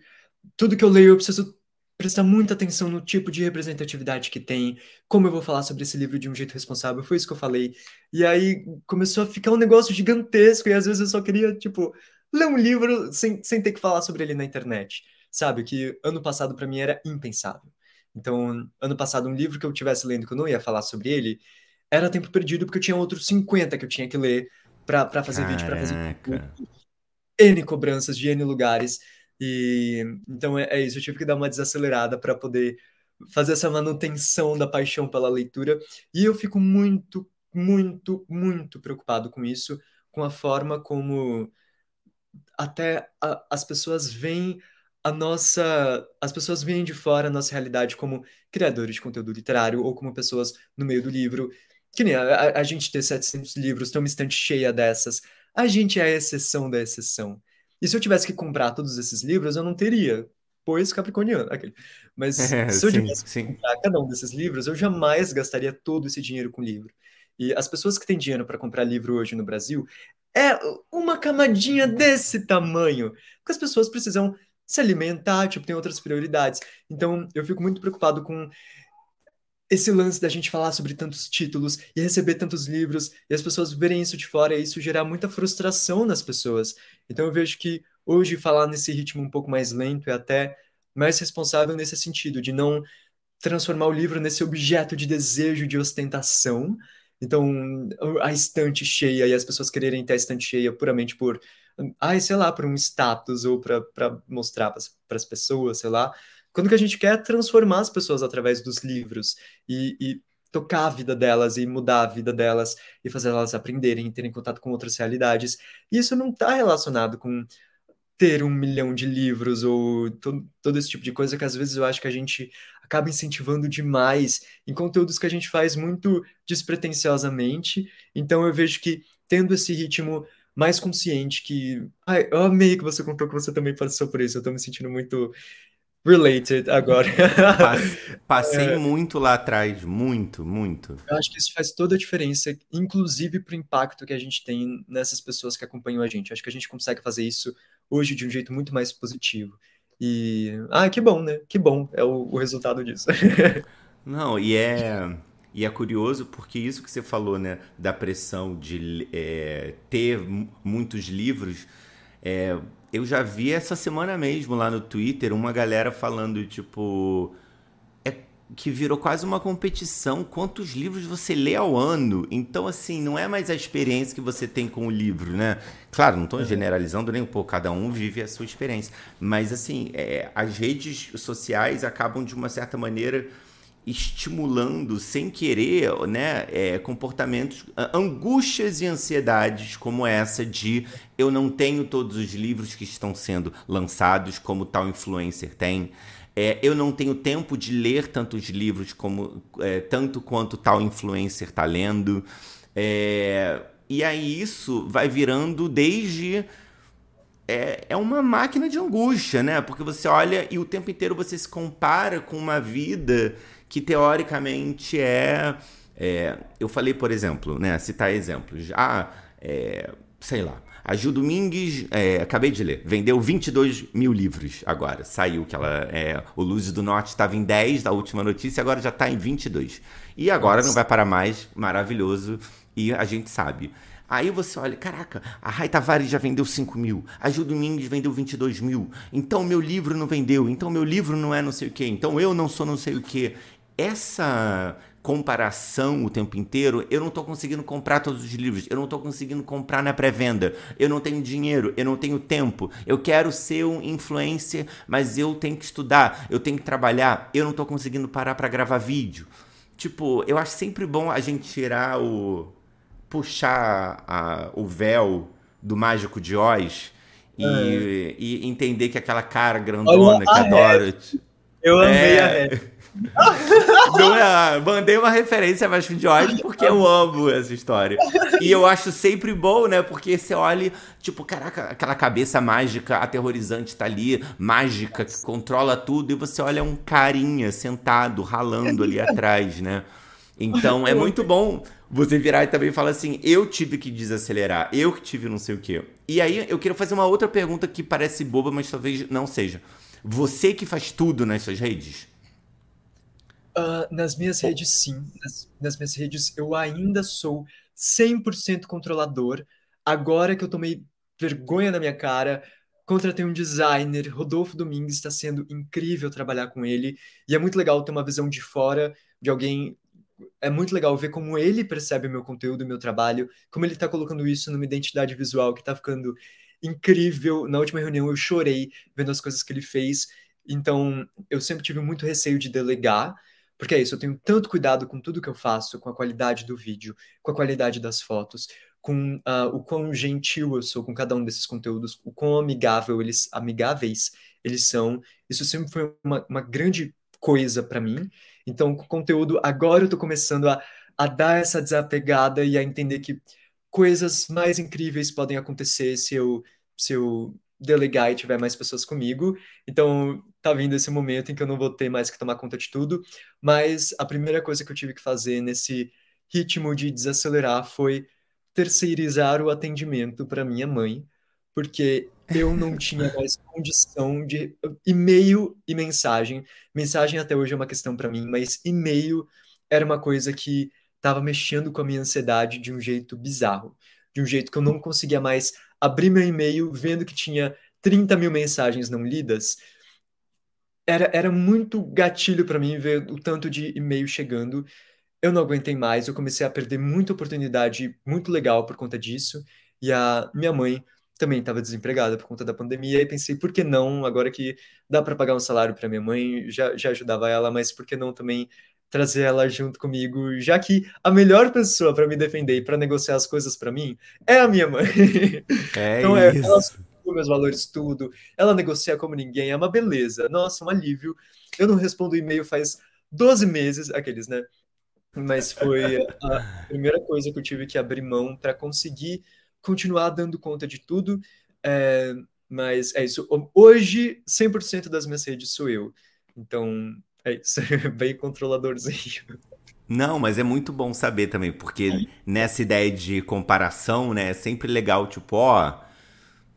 tudo que eu leio, eu preciso prestar muita atenção no tipo de representatividade que tem, como eu vou falar sobre esse livro de um jeito responsável, foi isso que eu falei. E aí começou a ficar um negócio gigantesco, e às vezes eu só queria, tipo, ler um livro sem, sem ter que falar sobre ele na internet. Sabe, que ano passado para mim era impensável. Então, ano passado, um livro que eu tivesse lendo que eu não ia falar sobre ele, era tempo perdido porque eu tinha outros 50 que eu tinha que ler para fazer Caraca. vídeo, para fazer N cobranças de N lugares. E então é, é isso, eu tive que dar uma desacelerada para poder fazer essa manutenção da paixão pela leitura. E eu fico muito, muito, muito preocupado com isso, com a forma como até a, as pessoas veem a nossa. As pessoas veem de fora a nossa realidade como criadores de conteúdo literário ou como pessoas no meio do livro. Que nem a, a, gente ter 700 livros, ter uma estante cheia dessas. A gente é a exceção da exceção. E se eu tivesse que comprar todos esses livros, eu não teria, pois capricorniano. Aquele. Mas é, se eu sim, tivesse sim. que comprar cada um desses livros, eu jamais gastaria todo esse dinheiro com livro. E as pessoas que têm dinheiro para comprar livro hoje no Brasil é uma camadinha desse tamanho. Porque as pessoas precisam se alimentar, tipo, tem outras prioridades. Então, eu fico muito preocupado com esse lance da gente falar sobre tantos títulos e receber tantos livros e as pessoas verem isso de fora e isso gerar muita frustração nas pessoas. Então eu vejo que hoje falar nesse ritmo um pouco mais lento é até mais responsável nesse sentido, de não transformar o livro nesse objeto de desejo, de ostentação. Então, a estante cheia e as pessoas quererem ter a estante cheia puramente por, ai, sei lá, por um status ou para mostrar para as pessoas, sei lá. Quando que a gente quer transformar as pessoas através dos livros e, e tocar a vida delas e mudar a vida delas e fazer elas aprenderem terem contato com outras realidades. E isso não está relacionado com ter um milhão de livros ou todo esse tipo de coisa que às vezes eu acho que a gente acaba incentivando demais em conteúdos que a gente faz muito despretensiosamente. Então eu vejo que tendo esse ritmo mais consciente que. Ai, eu amei que você contou que você também passou por isso. Eu tô me sentindo muito related agora. Passei é, muito lá atrás, muito, muito. Eu acho que isso faz toda a diferença, inclusive para o impacto que a gente tem nessas pessoas que acompanham a gente. Eu acho que a gente consegue fazer isso hoje de um jeito muito mais positivo. E, ah, que bom, né? Que bom é o, o resultado disso. Não, e é. E é curioso porque isso que você falou, né, da pressão de é, ter muitos livros, é, eu já vi essa semana mesmo lá no Twitter uma galera falando, tipo. É, que virou quase uma competição quantos livros você lê ao ano. Então, assim, não é mais a experiência que você tem com o livro, né? Claro, não estou uhum. generalizando nem um pouco, cada um vive a sua experiência. Mas, assim, é, as redes sociais acabam, de uma certa maneira, estimulando sem querer né, é, comportamentos, angústias e ansiedades como essa de eu não tenho todos os livros que estão sendo lançados como tal influencer tem. É, eu não tenho tempo de ler tantos livros como é, tanto quanto tal influencer está lendo. É, e aí isso vai virando desde é, é uma máquina de angústia, né? Porque você olha e o tempo inteiro você se compara com uma vida que teoricamente é É, eu falei, por exemplo, né, citar exemplos. Ah, é, sei lá, a Gil Domingues, é, acabei de ler, vendeu 22 mil livros agora. Saiu que ela. É, o Luz do Norte estava em 10 da última notícia, agora já está em 22. E agora Nossa. não vai parar mais, maravilhoso. E a gente sabe. Aí você olha, caraca, a Rai Tavares já vendeu 5 mil, a Gil Domingues vendeu 22 mil, então meu livro não vendeu, então meu livro não é não sei o quê, então eu não sou não sei o quê. Essa comparação o tempo inteiro, eu não estou conseguindo comprar todos os livros, eu não estou conseguindo comprar na pré-venda, eu não tenho dinheiro, eu não tenho tempo, eu quero ser um influencer, mas eu tenho que estudar, eu tenho que trabalhar, eu não estou conseguindo parar para gravar vídeo. Tipo, eu acho sempre bom a gente tirar o. puxar a, o véu do Mágico de Oz e, é. e entender que aquela cara grandona Olha, que adora. Eu amei é... a rap. Não é, mandei uma referência a Vasco de porque eu amo essa história. E eu acho sempre bom, né? Porque você olha, tipo, caraca, aquela cabeça mágica, aterrorizante tá ali, mágica, que controla tudo, e você olha um carinha sentado, ralando ali atrás, né? Então é muito bom você virar e também falar assim: eu tive que desacelerar, eu que tive não sei o quê. E aí eu quero fazer uma outra pergunta que parece boba, mas talvez não seja. Você que faz tudo nas suas redes? Uh, nas minhas redes, sim. Nas, nas, minhas redes, eu ainda sou 100% controlador. Agora que eu tomei vergonha na minha cara, contratei um designer, Rodolfo Domingues, está sendo incrível trabalhar com ele. E é muito legal ter uma visão de fora de alguém. É muito legal ver como ele percebe o meu conteúdo, o meu trabalho, como ele está colocando isso numa identidade visual que está ficando incrível. Na última reunião eu chorei vendo as coisas que ele fez. Então, eu sempre tive muito receio de delegar, porque é isso, eu tenho tanto cuidado com tudo que eu faço, com a qualidade do vídeo, com a qualidade das fotos, com uh, o quão gentil eu sou com cada um desses conteúdos, o quão amigável eles, amigáveis eles são. Isso sempre foi uma, uma grande coisa para mim. Então, com o conteúdo, agora eu tô começando a, a dar essa desapegada e a entender que coisas mais incríveis podem acontecer se eu, se eu delegar e tiver mais pessoas comigo. Então, tá vindo esse momento em que eu não vou ter mais que tomar conta de tudo. Mas a primeira coisa que eu tive que fazer nesse ritmo de desacelerar foi terceirizar o atendimento para minha mãe, porque eu não tinha mais condição de e-mail e mensagem. Mensagem até hoje é uma questão para mim, mas e-mail era uma coisa que estava mexendo com a minha ansiedade de um jeito bizarro, de um jeito que eu não conseguia mais abrir meu e-mail vendo que tinha 30 mil mensagens não lidas, era, era muito gatilho para mim ver o tanto de e-mail chegando. Eu não aguentei mais, eu comecei a perder muita oportunidade muito legal por conta disso. E a minha mãe também estava desempregada por conta da pandemia. E pensei, por que não? Agora que dá para pagar um salário para minha mãe, já, já ajudava ela, mas por que não também trazer ela junto comigo, já que a melhor pessoa para me defender e para negociar as coisas para mim é a minha mãe. É então é, ela meus valores tudo, ela negocia como ninguém, é uma beleza. Nossa, um alívio. Eu não respondo e-mail faz 12 meses, aqueles, né? Mas foi a primeira coisa que eu tive que abrir mão para conseguir continuar dando conta de tudo. É, mas é isso. Hoje, 100% das minhas redes sou eu. Então, é isso, bem controladorzinho. Não, mas é muito bom saber também, porque nessa ideia de comparação, né, é sempre legal, tipo, ó,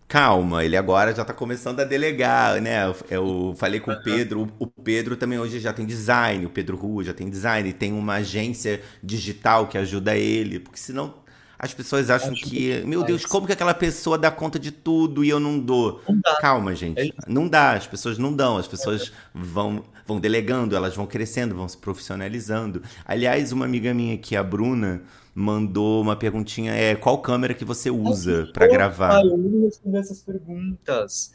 calma, ele agora já tá começando a delegar, né? Eu falei com o Pedro, o Pedro também hoje já tem design, o Pedro Rua já tem design, tem uma agência digital que ajuda ele, porque senão as pessoas acham Acho que, meu Deus, como que aquela pessoa dá conta de tudo e eu não dou? Não Calma, gente. É não dá, as pessoas não dão, as pessoas vão, vão delegando, elas vão crescendo, vão se profissionalizando. Aliás, uma amiga minha aqui, a Bruna, mandou uma perguntinha, é qual câmera que você usa para gravar? Ah, eu não respondi essas perguntas.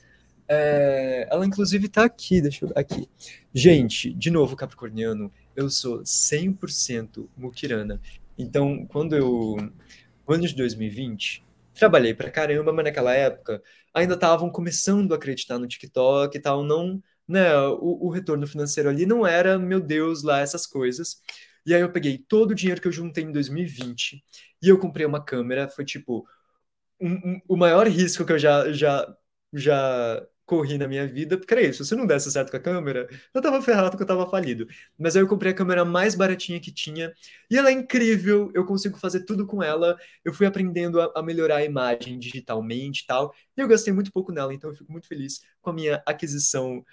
É, ela inclusive tá aqui, deixa eu aqui. Gente, de novo, Capricorniano, eu sou 100% muquirana. Então, quando eu ano de 2020, trabalhei pra caramba, mas naquela época ainda estavam começando a acreditar no TikTok e tal, não, né, o, o, retorno financeiro ali não era, meu Deus, lá essas coisas. E aí eu peguei todo o dinheiro que eu juntei em 2020 e eu comprei uma câmera, foi tipo um, um, o maior risco que eu já, já, já corri na minha vida, porque era isso, se não desse certo com a câmera, eu tava ferrado que eu tava falido. Mas aí eu comprei a câmera mais baratinha que tinha, e ela é incrível, eu consigo fazer tudo com ela, eu fui aprendendo a, a melhorar a imagem digitalmente e tal, e eu gastei muito pouco nela, então eu fico muito feliz com a minha aquisição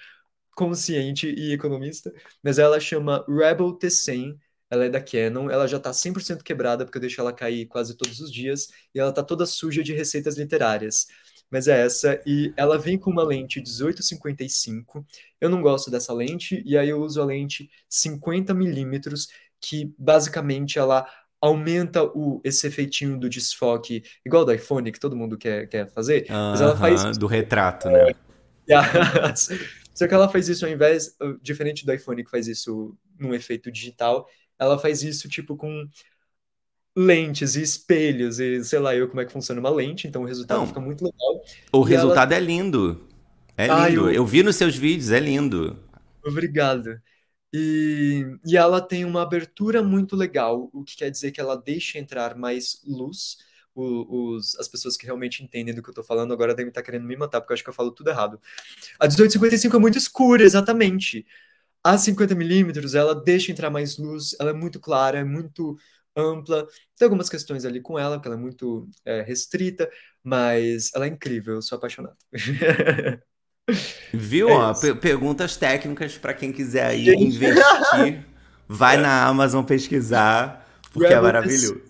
consciente e economista, mas ela chama Rebel T100, ela é da Canon, ela já tá 100% quebrada, porque eu deixo ela cair quase todos os dias, e ela tá toda suja de receitas literárias mas é essa, e ela vem com uma lente 1855. Eu não gosto dessa lente, e aí eu uso a lente 50mm, que basicamente ela aumenta o, esse efeitinho do desfoque, igual do iPhone, que todo mundo quer, quer fazer, uh -huh, mas ela faz... Do retrato, né? Só que ela faz isso ao invés, diferente do iPhone que faz isso num efeito digital, ela faz isso tipo com lentes e espelhos e sei lá eu como é que funciona uma lente, então o resultado fica muito legal. O e resultado ela... é lindo. É lindo. Ah, eu... eu... vi nos seus vídeos, é lindo. Obrigado. E, e ela tem uma abertura muito legal, o que quer dizer que ela deixa entrar mais luz. O, os, as pessoas que realmente entendem do que eu tô falando agora devem estar querendo me matar, porque eu acho que eu falo tudo errado. A 1855 é muito escura, exatamente. A 50mm, ela deixa entrar mais luz, ela é muito clara, é muito ampla. Tem algumas questões ali com ela, porque ela é muito é, restrita, mas ela é incrível, eu sou apaixonado. Viu? É ó, perguntas técnicas para quem quiser ir investir. Vai na Amazon pesquisar, porque é Rebel é maravilhoso.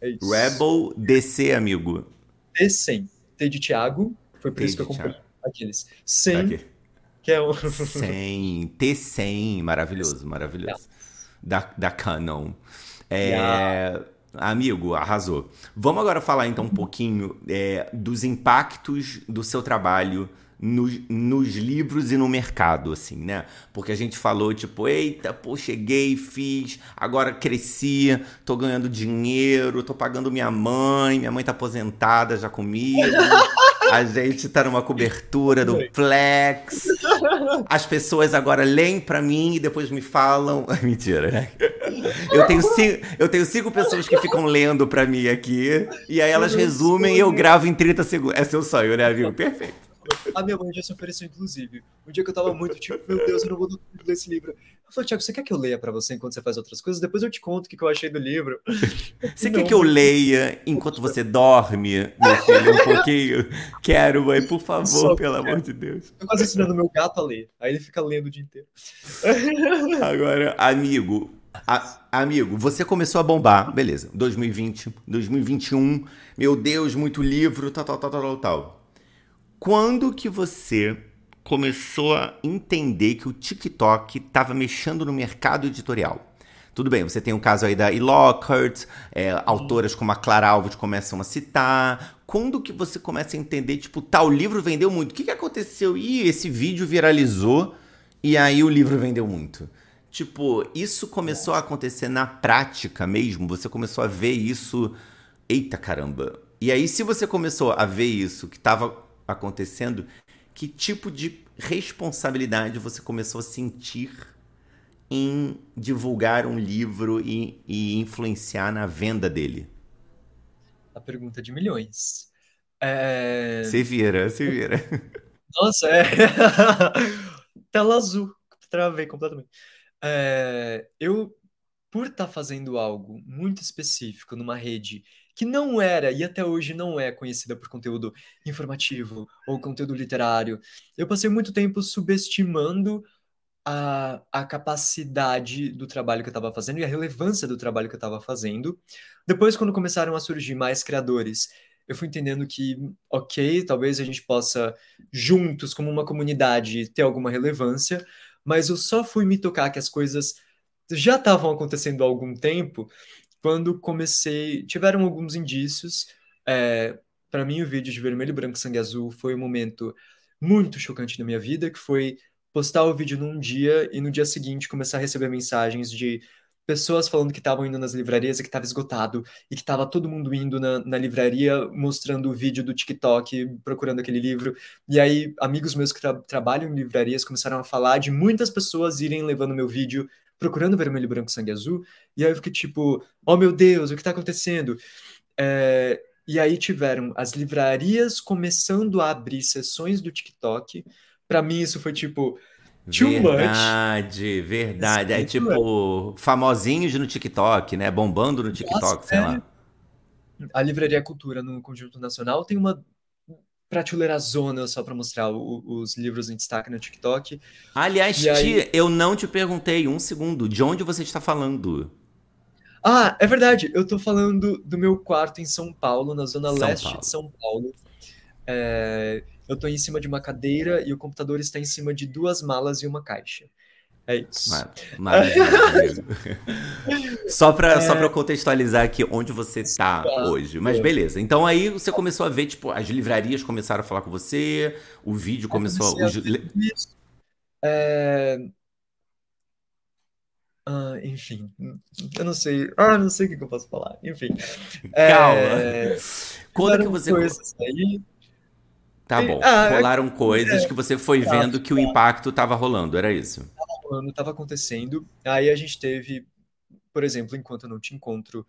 É Rebel DC, amigo. D100. T de Thiago. Foi por T isso que eu comprei Thiago. aqueles. 100. Aqui. Que é o... 100. T100. Maravilhoso, maravilhoso. Da, da Canon. É, yeah. Amigo, arrasou. Vamos agora falar então um pouquinho é, dos impactos do seu trabalho nos, nos, livros e no mercado, assim, né? Porque a gente falou, tipo, eita, pô, cheguei, fiz, agora cresci, tô ganhando dinheiro, tô pagando minha mãe, minha mãe tá aposentada já comigo. A gente tá numa cobertura do Plex. As pessoas agora leem para mim e depois me falam. Mentira, né? Eu tenho, cinco, eu tenho cinco pessoas que ficam lendo para mim aqui. E aí elas resumem e eu gravo em 30 segundos. É seu sonho, né, amigo? Perfeito. A minha mãe já se ofereceu, inclusive. Um dia que eu tava muito tipo, meu Deus, eu não vou ler esse livro. Eu falei, Tiago, você quer que eu leia para você enquanto você faz outras coisas? Depois eu te conto o que eu achei do livro. Você não, quer que eu leia enquanto você dorme, meu filho, um pouquinho? Quero, mãe, por favor, Só pelo amor de Deus. Eu quase ensinando meu gato a ler. Aí ele fica lendo o dia inteiro. Agora, amigo, a, amigo, você começou a bombar, beleza. 2020, 2021, meu Deus, muito livro, tal, tal, tal, tal, tal. Quando que você começou a entender que o TikTok estava mexendo no mercado editorial? Tudo bem, você tem o caso aí da E. Lockhart, é, autoras como a Clara Alves começam a citar. Quando que você começa a entender, tipo, tal livro vendeu muito? O que, que aconteceu? Ih, esse vídeo viralizou e aí o livro vendeu muito. Tipo, isso começou a acontecer na prática mesmo? Você começou a ver isso. Eita caramba! E aí, se você começou a ver isso, que estava acontecendo, que tipo de responsabilidade você começou a sentir em divulgar um livro e, e influenciar na venda dele? A pergunta de milhões. É... Se vira, se vira. Nossa, é. Tela azul. Travei completamente. É... Eu, por estar tá fazendo algo muito específico numa rede que não era e até hoje não é conhecida por conteúdo informativo ou conteúdo literário. Eu passei muito tempo subestimando a, a capacidade do trabalho que eu estava fazendo e a relevância do trabalho que eu estava fazendo. Depois, quando começaram a surgir mais criadores, eu fui entendendo que, ok, talvez a gente possa, juntos, como uma comunidade, ter alguma relevância, mas eu só fui me tocar que as coisas já estavam acontecendo há algum tempo quando comecei, tiveram alguns indícios. É, para mim, o vídeo de Vermelho, Branco, Sangue Azul foi um momento muito chocante na minha vida, que foi postar o vídeo num dia e no dia seguinte começar a receber mensagens de pessoas falando que estavam indo nas livrarias e que estava esgotado e que estava todo mundo indo na, na, livraria mostrando o vídeo do TikTok, procurando aquele livro. E aí, amigos meus que tra trabalham em livrarias começaram a falar de muitas pessoas irem levando meu vídeo procurando vermelho, branco, sangue azul, e aí eu fiquei tipo, oh meu Deus, o que tá acontecendo? É, E aí tiveram as livrarias começando a abrir sessões do TikTok. Para mim isso foi tipo too verdade, much. Verdade, É tipo famosinhos no TikTok, né? Bombando no TikTok, Nossa, sei é. lá. A Livraria Cultura no Conjunto Nacional tem uma prateleira zona só para mostrar o, os livros em destaque no TikTok. Aliás, e aí... eu não te perguntei um segundo, de onde você está falando? Ah, é verdade, eu tô falando do meu quarto em São Paulo, na zona São leste Paulo. de São Paulo. É, eu tô em cima de uma cadeira e o computador está em cima de duas malas e uma caixa. É isso. Maravilhoso. só para é... só contextualizar aqui onde você está hoje. Mas beleza. Então aí você começou a ver, tipo, as livrarias começaram a falar com você, o vídeo começou a. É... Ah, enfim, eu não sei. Ah, não sei o que eu posso falar. Enfim. Calma. É... Quando que você. Aí... Tá bom. Ah, Rolaram coisas é... que você foi vendo que o impacto estava rolando, era isso? Ano estava acontecendo. Aí a gente teve, por exemplo, enquanto eu não te encontro,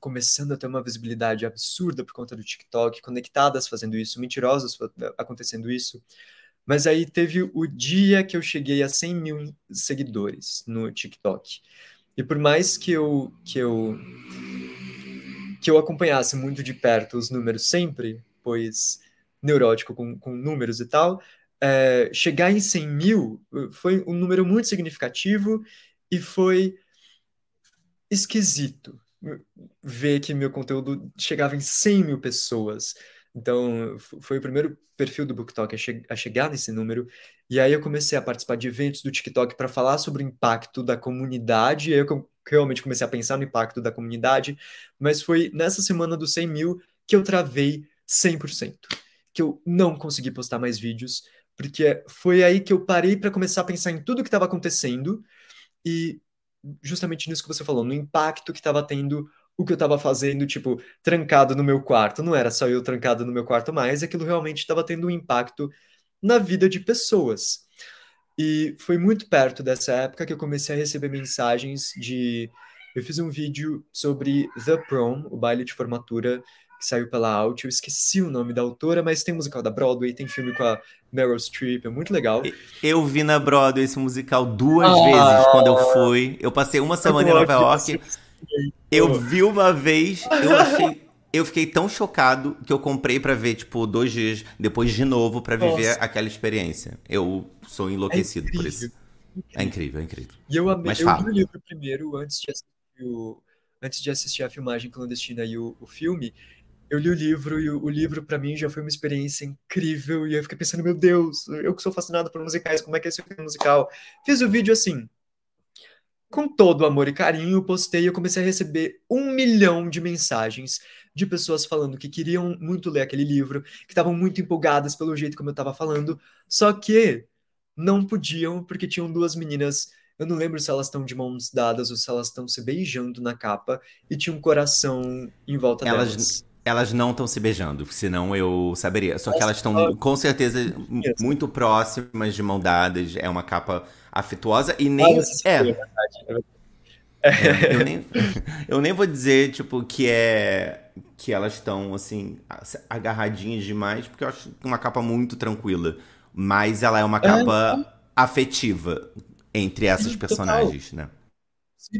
começando a ter uma visibilidade absurda por conta do TikTok, conectadas fazendo isso, mentirosas acontecendo isso. Mas aí teve o dia que eu cheguei a 100 mil seguidores no TikTok. E por mais que eu, que eu, que eu acompanhasse muito de perto os números sempre, pois neurótico com, com números e tal, é, chegar em 100 mil foi um número muito significativo e foi esquisito ver que meu conteúdo chegava em 100 mil pessoas. Então, foi o primeiro perfil do BookTok a, che a chegar nesse número. E aí eu comecei a participar de eventos do TikTok para falar sobre o impacto da comunidade. E aí eu realmente comecei a pensar no impacto da comunidade. Mas foi nessa semana dos 100 mil que eu travei 100%. Que eu não consegui postar mais vídeos porque foi aí que eu parei para começar a pensar em tudo que estava acontecendo e justamente nisso que você falou, no impacto que estava tendo o que eu estava fazendo, tipo, trancado no meu quarto. Não era só eu trancado no meu quarto mais, aquilo realmente estava tendo um impacto na vida de pessoas. E foi muito perto dessa época que eu comecei a receber mensagens de. Eu fiz um vídeo sobre The Prom, o baile de formatura que saiu pela Out. Eu esqueci o nome da autora, mas tem musical da Broadway, tem filme com a Meryl Streep, é muito legal. Eu vi na Broadway esse musical duas ah, vezes quando eu fui. Eu passei uma semana em Nova York. Eu vi uma vez, eu achei. Eu fiquei tão chocado que eu comprei para ver, tipo, dois dias depois de novo para viver Nossa. aquela experiência. Eu sou enlouquecido é por isso. É incrível, é incrível. E eu amei, Mas eu li o livro primeiro antes de assistir, o, antes de assistir a filmagem clandestina e o, o filme eu li o livro e o, o livro para mim já foi uma experiência incrível e eu fiquei pensando, meu Deus, eu que sou fascinado por musicais, como é que é esse musical? Fiz o vídeo assim, com todo amor e carinho, postei e eu comecei a receber um milhão de mensagens de pessoas falando que queriam muito ler aquele livro, que estavam muito empolgadas pelo jeito como eu estava falando, só que não podiam porque tinham duas meninas eu não lembro se elas estão de mãos dadas ou se elas estão se beijando na capa e tinha um coração em volta elas, delas. Elas não estão se beijando, senão eu saberia. Só que elas estão, com certeza, muito próximas de mão dadas. É uma capa afetuosa e nem. É. é. é. Eu, nem, eu nem vou dizer, tipo, que é. Que elas estão, assim, agarradinhas demais, porque eu acho uma capa muito tranquila. Mas ela é uma capa é. afetiva entre essas personagens, total. né?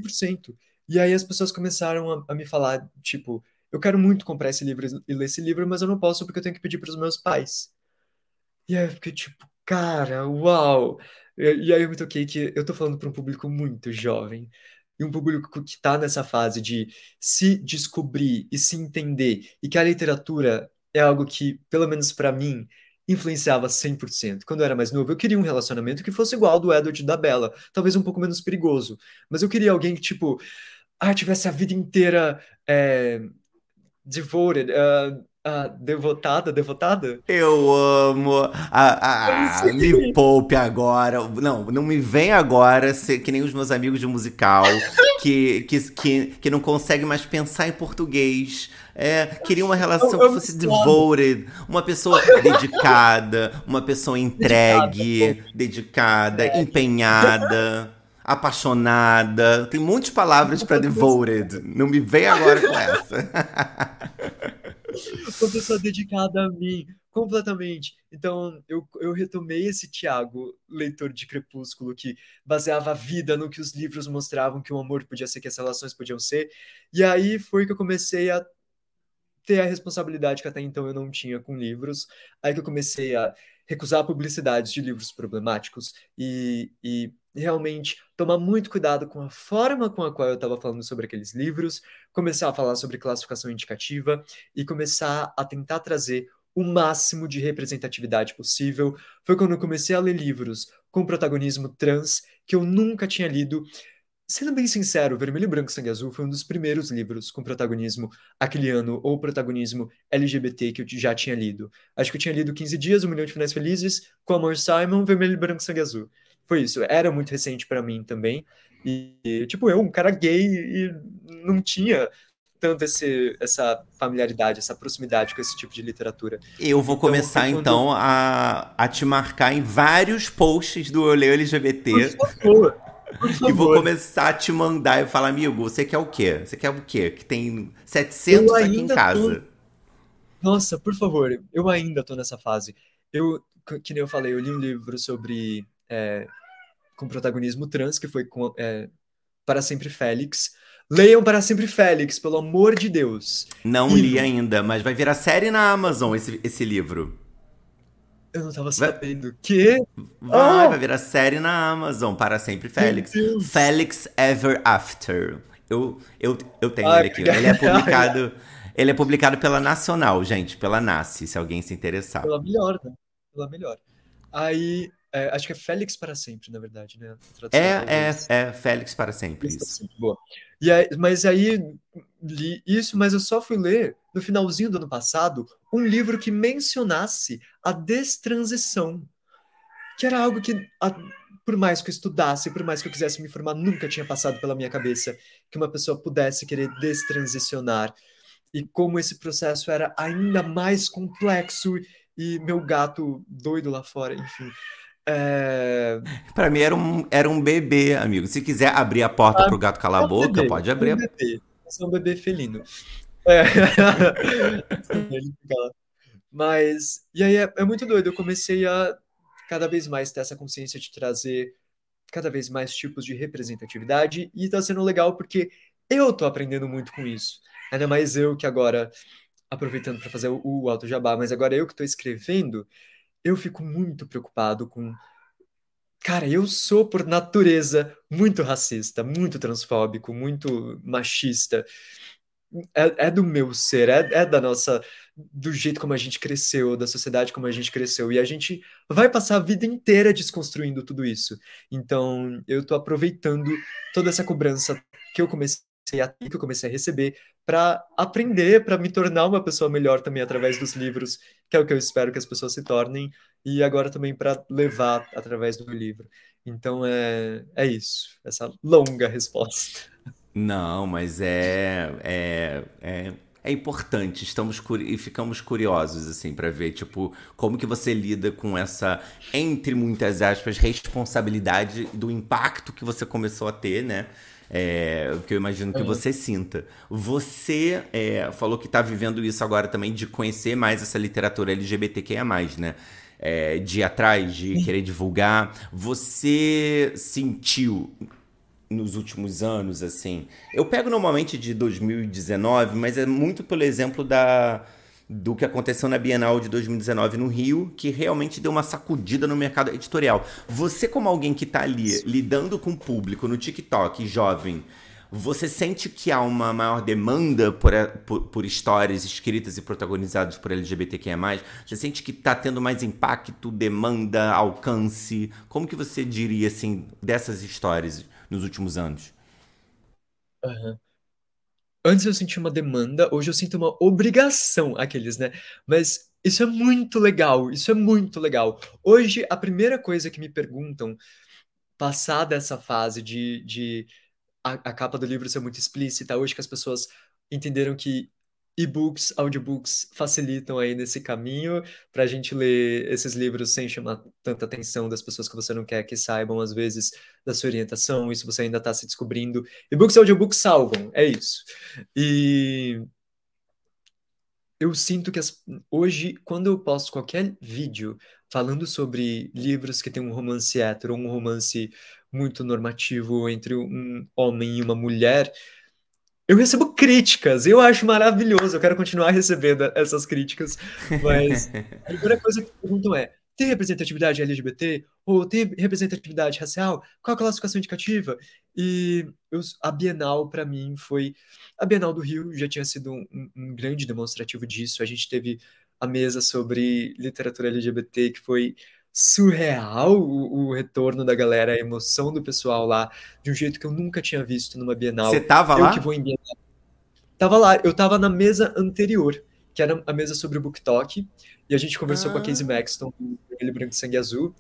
100%. E aí as pessoas começaram a, a me falar, tipo, eu quero muito comprar esse livro e ler esse livro, mas eu não posso porque eu tenho que pedir para os meus pais. E aí eu fiquei tipo, cara, uau! E, e aí eu me toquei que eu tô falando para um público muito jovem. E um público que está nessa fase de se descobrir e se entender, e que a literatura é algo que, pelo menos para mim, influenciava 100%. Quando eu era mais novo, eu queria um relacionamento que fosse igual ao do Edward e da Bella, talvez um pouco menos perigoso, mas eu queria alguém que, tipo, ah, tivesse a vida inteira é, devoted, uh, devotada, devotada? Eu amo. Ah, ah, me poupe agora. Não, não me vem agora ser que nem os meus amigos de musical que, que, que, que não conseguem mais pensar em português. É, queria uma relação que fosse devoted, uma pessoa dedicada, uma pessoa entregue, dedicada, é. empenhada apaixonada. Tem muitas palavras para devoted. Não me vem agora com essa. uma pessoa dedicada a mim, completamente. Então, eu, eu retomei esse Tiago, leitor de Crepúsculo, que baseava a vida no que os livros mostravam que o amor podia ser, que as relações podiam ser. E aí foi que eu comecei a ter a responsabilidade que até então eu não tinha com livros. Aí que eu comecei a recusar publicidades de livros problemáticos e, e realmente tomar muito cuidado com a forma com a qual eu estava falando sobre aqueles livros, começar a falar sobre classificação indicativa e começar a tentar trazer o máximo de representatividade possível. Foi quando eu comecei a ler livros com protagonismo trans que eu nunca tinha lido. Sendo bem sincero, Vermelho, Branco, Sangue Azul foi um dos primeiros livros com protagonismo aquiliano ou protagonismo LGBT que eu já tinha lido. Acho que eu tinha lido 15 Dias, Um Milhão de Finais Felizes, com Amor Simon, Vermelho, Branco, Sangue Azul. Foi isso. Era muito recente para mim também. E, tipo, eu, um cara gay, e não tinha tanto esse, essa familiaridade, essa proximidade com esse tipo de literatura. Eu vou então, começar, quando... então, a, a te marcar em vários posts do Eu Leio LGBT. Por favor. Por favor. E vou começar a te mandar e falar, amigo, você quer o quê? Você quer o quê? Que tem 700 aqui em casa. Tô... Nossa, por favor, eu ainda tô nessa fase. Eu, que nem eu falei, eu li um livro sobre... É, com protagonismo trans, que foi com, é, Para Sempre Félix. Leiam para sempre Félix, pelo amor de Deus. Não e... li ainda, mas vai virar série na Amazon esse, esse livro. Eu não tava sabendo. Vai... Que? Vai, ah! vai virar série na Amazon, para sempre Félix. Félix Ever After. Eu, eu, eu tenho Ai, ele aqui. Ele é publicado. ele é publicado pela Nacional, gente, pela NASCE, se alguém se interessar. Pela melhor, né? Pela melhor. Aí é, acho que é Félix para sempre, na verdade, né? É, é, é Félix para sempre. Isso. Boa. E aí, mas aí li isso, mas eu só fui ler no finalzinho do ano passado um livro que mencionasse a destransição, que era algo que a, por mais que eu estudasse, por mais que eu quisesse me informar, nunca tinha passado pela minha cabeça que uma pessoa pudesse querer destransicionar e como esse processo era ainda mais complexo e meu gato doido lá fora, enfim. É... Pra mim era um, era um bebê, amigo. Se quiser abrir a porta ah, pro gato calar a boca, bebê, pode abrir. É um bebê. É um bebê felino. É. Mas, e aí é, é, muito doido. Eu comecei a cada vez mais ter essa consciência de trazer cada vez mais tipos de representatividade e tá sendo legal porque eu tô aprendendo muito com isso. Ainda mais eu que agora, aproveitando para fazer o, o Alto Jabá, mas agora eu que tô escrevendo, eu fico muito preocupado com. Cara, eu sou, por natureza, muito racista, muito transfóbico, muito machista. É, é do meu ser, é, é da nossa. do jeito como a gente cresceu, da sociedade como a gente cresceu. E a gente vai passar a vida inteira desconstruindo tudo isso. Então, eu tô aproveitando toda essa cobrança que eu comecei a que eu comecei a receber, para aprender, para me tornar uma pessoa melhor também através dos livros, que é o que eu espero que as pessoas se tornem, e agora também para levar através do livro. Então é, é isso, essa longa resposta. Não, mas é, é, é, é importante. Estamos e ficamos curiosos assim para ver tipo como que você lida com essa entre muitas aspas responsabilidade do impacto que você começou a ter, né? É, que eu imagino que uhum. você sinta. Você é, falou que está vivendo isso agora também, de conhecer mais essa literatura LGBTQIA+, né? É, de ir atrás, de querer divulgar. Você sentiu nos últimos anos, assim... Eu pego normalmente de 2019, mas é muito pelo exemplo da do que aconteceu na Bienal de 2019 no Rio, que realmente deu uma sacudida no mercado editorial. Você, como alguém que está ali lidando com o público no TikTok, jovem, você sente que há uma maior demanda por, por, por histórias escritas e protagonizadas por LGBTQIA+. Você sente que está tendo mais impacto, demanda, alcance? Como que você diria, assim, dessas histórias nos últimos anos? Uhum. Antes eu sentia uma demanda, hoje eu sinto uma obrigação, aqueles, né? Mas isso é muito legal, isso é muito legal. Hoje, a primeira coisa que me perguntam, passada essa fase de, de a, a capa do livro ser muito explícita, hoje que as pessoas entenderam que e-books, audiobooks facilitam aí nesse caminho para a gente ler esses livros sem chamar tanta atenção das pessoas que você não quer que saibam, às vezes, da sua orientação, isso você ainda está se descobrindo. E-books e audiobooks salvam, é isso. E eu sinto que as, hoje, quando eu posto qualquer vídeo falando sobre livros que tem um romance hétero, um romance muito normativo entre um homem e uma mulher, eu recebo críticas, eu acho maravilhoso, eu quero continuar recebendo essas críticas, mas a primeira coisa que perguntam é: tem representatividade LGBT? Ou tem representatividade racial? Qual a classificação indicativa? E eu, a Bienal, para mim, foi. A Bienal do Rio já tinha sido um, um, grande demonstrativo disso. A gente teve a mesa sobre literatura LGBT, que foi surreal o, o, retorno da galera, a emoção do pessoal lá, de um jeito que eu nunca tinha visto numa Bienal. Você tava eu lá? que vou em Bienal. Tava lá, eu tava na mesa anterior, que era a mesa sobre o Book Talk, e a gente conversou ah. com a Casey ah. Maxton, ele branco de sangue azul,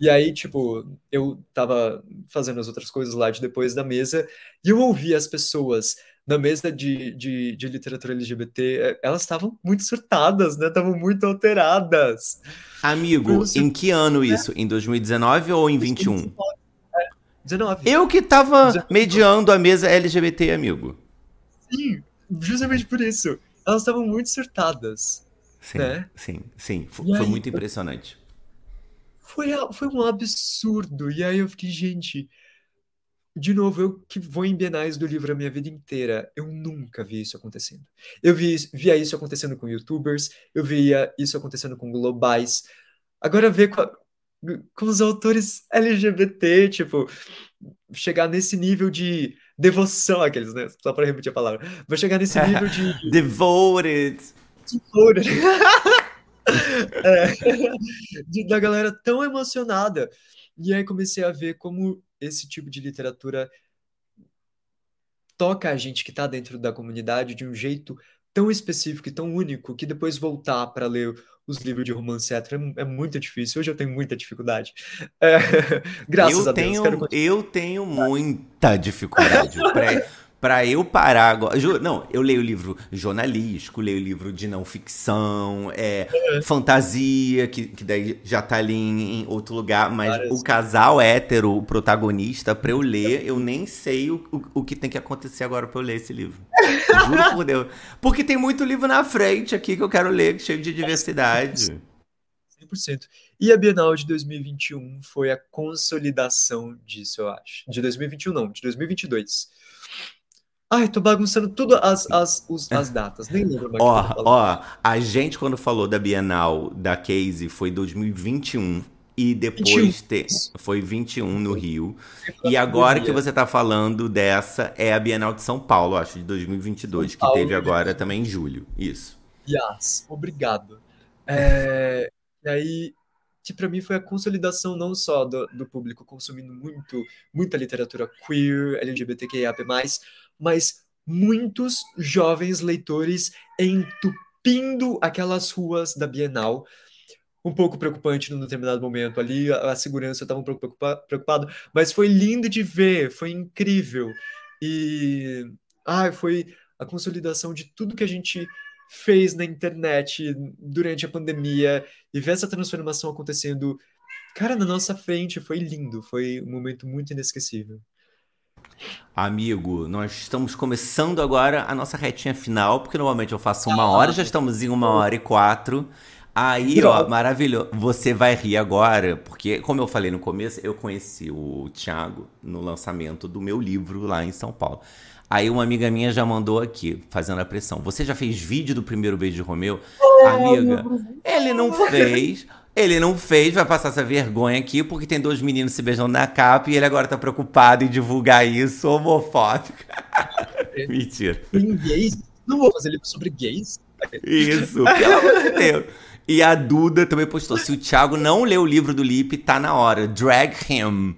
e aí, tipo, eu tava fazendo as outras coisas lá de depois da mesa, e eu ouvi as pessoas na mesa de, de, de literatura LGBT, eh, elas estavam muito surtadas, né? Estavam muito alteradas. Amigo, em que ano isso? Em 2019 ou em 21? 19. Eu que tava 19. mediando a mesa LGBT, amigo. Sim, justamente por isso. Elas estavam muito surtadas. Sim, né? sim, sim. Foi, aí, muito impressionante. Foi, foi um absurdo. E aí eu fiquei, gente, de novo, eu que vou em bienais do livro a minha vida inteira, eu nunca vi isso acontecendo. Eu vi, via isso acontecendo com youtubers, eu via isso acontecendo com globais. Agora ver com, com os autores LGBT, tipo, chegar nesse nível de devoção, aqueles, né? Só para repetir a palavra. Vou chegar nesse nível de. Devoted. Devoted. é, de, da galera tão emocionada. E aí comecei a ver como esse tipo de literatura toca a gente que está dentro da comunidade de um jeito tão específico e tão único que depois voltar para ler os livros de romance hétero é, é, muito difícil. Hoje eu tenho muita dificuldade. É, graças eu a Deus. Tenho, eu tenho muita dificuldade. Para eu parar agora. Não, eu leio livro jornalístico, leio livro de não ficção, é, é. fantasia, que, que daí já tá ali em, em outro lugar, mas Parece. o casal hétero, o protagonista, pra eu ler, eu nem sei o, o, o, que tem que acontecer agora pra eu ler esse livro. Juro por Deus. Porque tem muito livro na frente aqui que eu quero ler, cheio de diversidade. 100%. E a Bienal de 2021 foi a consolidação disso, eu acho. De 2021 não, de 2022 Ai, tô bagunçando tudo as, as, os, as datas, nem lembro mais. Ó, ó, a gente quando falou da Bienal da Case foi 2021 e depois te, foi 21 no Rio. E agora que você tá falando dessa é a Bienal de São Paulo, acho, de 2022, que teve agora também em julho. Isso. Yes, obrigado. É, e aí, que para mim foi a consolidação não só do, do público consumindo muito, muita literatura queer, LGBTQIA+, mas muitos jovens leitores entupindo aquelas ruas da Bienal. Um pouco preocupante num determinado momento ali, a, segurança estava um pouco preocupa, preocupado, mas foi lindo de ver, foi incrível. E ah, foi a consolidação de tudo que a gente fez na internet durante a pandemia e ver essa transformação acontecendo, cara, na nossa frente, foi lindo, foi um momento muito inesquecível. Amigo, nós estamos começando agora a nossa retinha final, porque normalmente eu faço uma hora, já estamos em uma hora e quatro. Aí, ó, maravilhoso. Você vai rir agora, porque, como eu falei no começo, eu conheci o Thiago no lançamento do meu livro lá em São Paulo. Aí uma amiga minha já mandou aqui, fazendo a pressão. Você já fez vídeo do primeiro beijo de Romeu? Amiga, ele não fez. Ele não fez, vai passar essa vergonha aqui, porque tem dois meninos se beijando na capa e ele agora tá preocupado em divulgar isso, homofóbico. Mentira. Em gays? Não vou fazer livro sobre gays. Isso, pelo amor de Deus. E a Duda também postou: se o Thiago não leu o livro do Lipe, tá na hora. Drag him.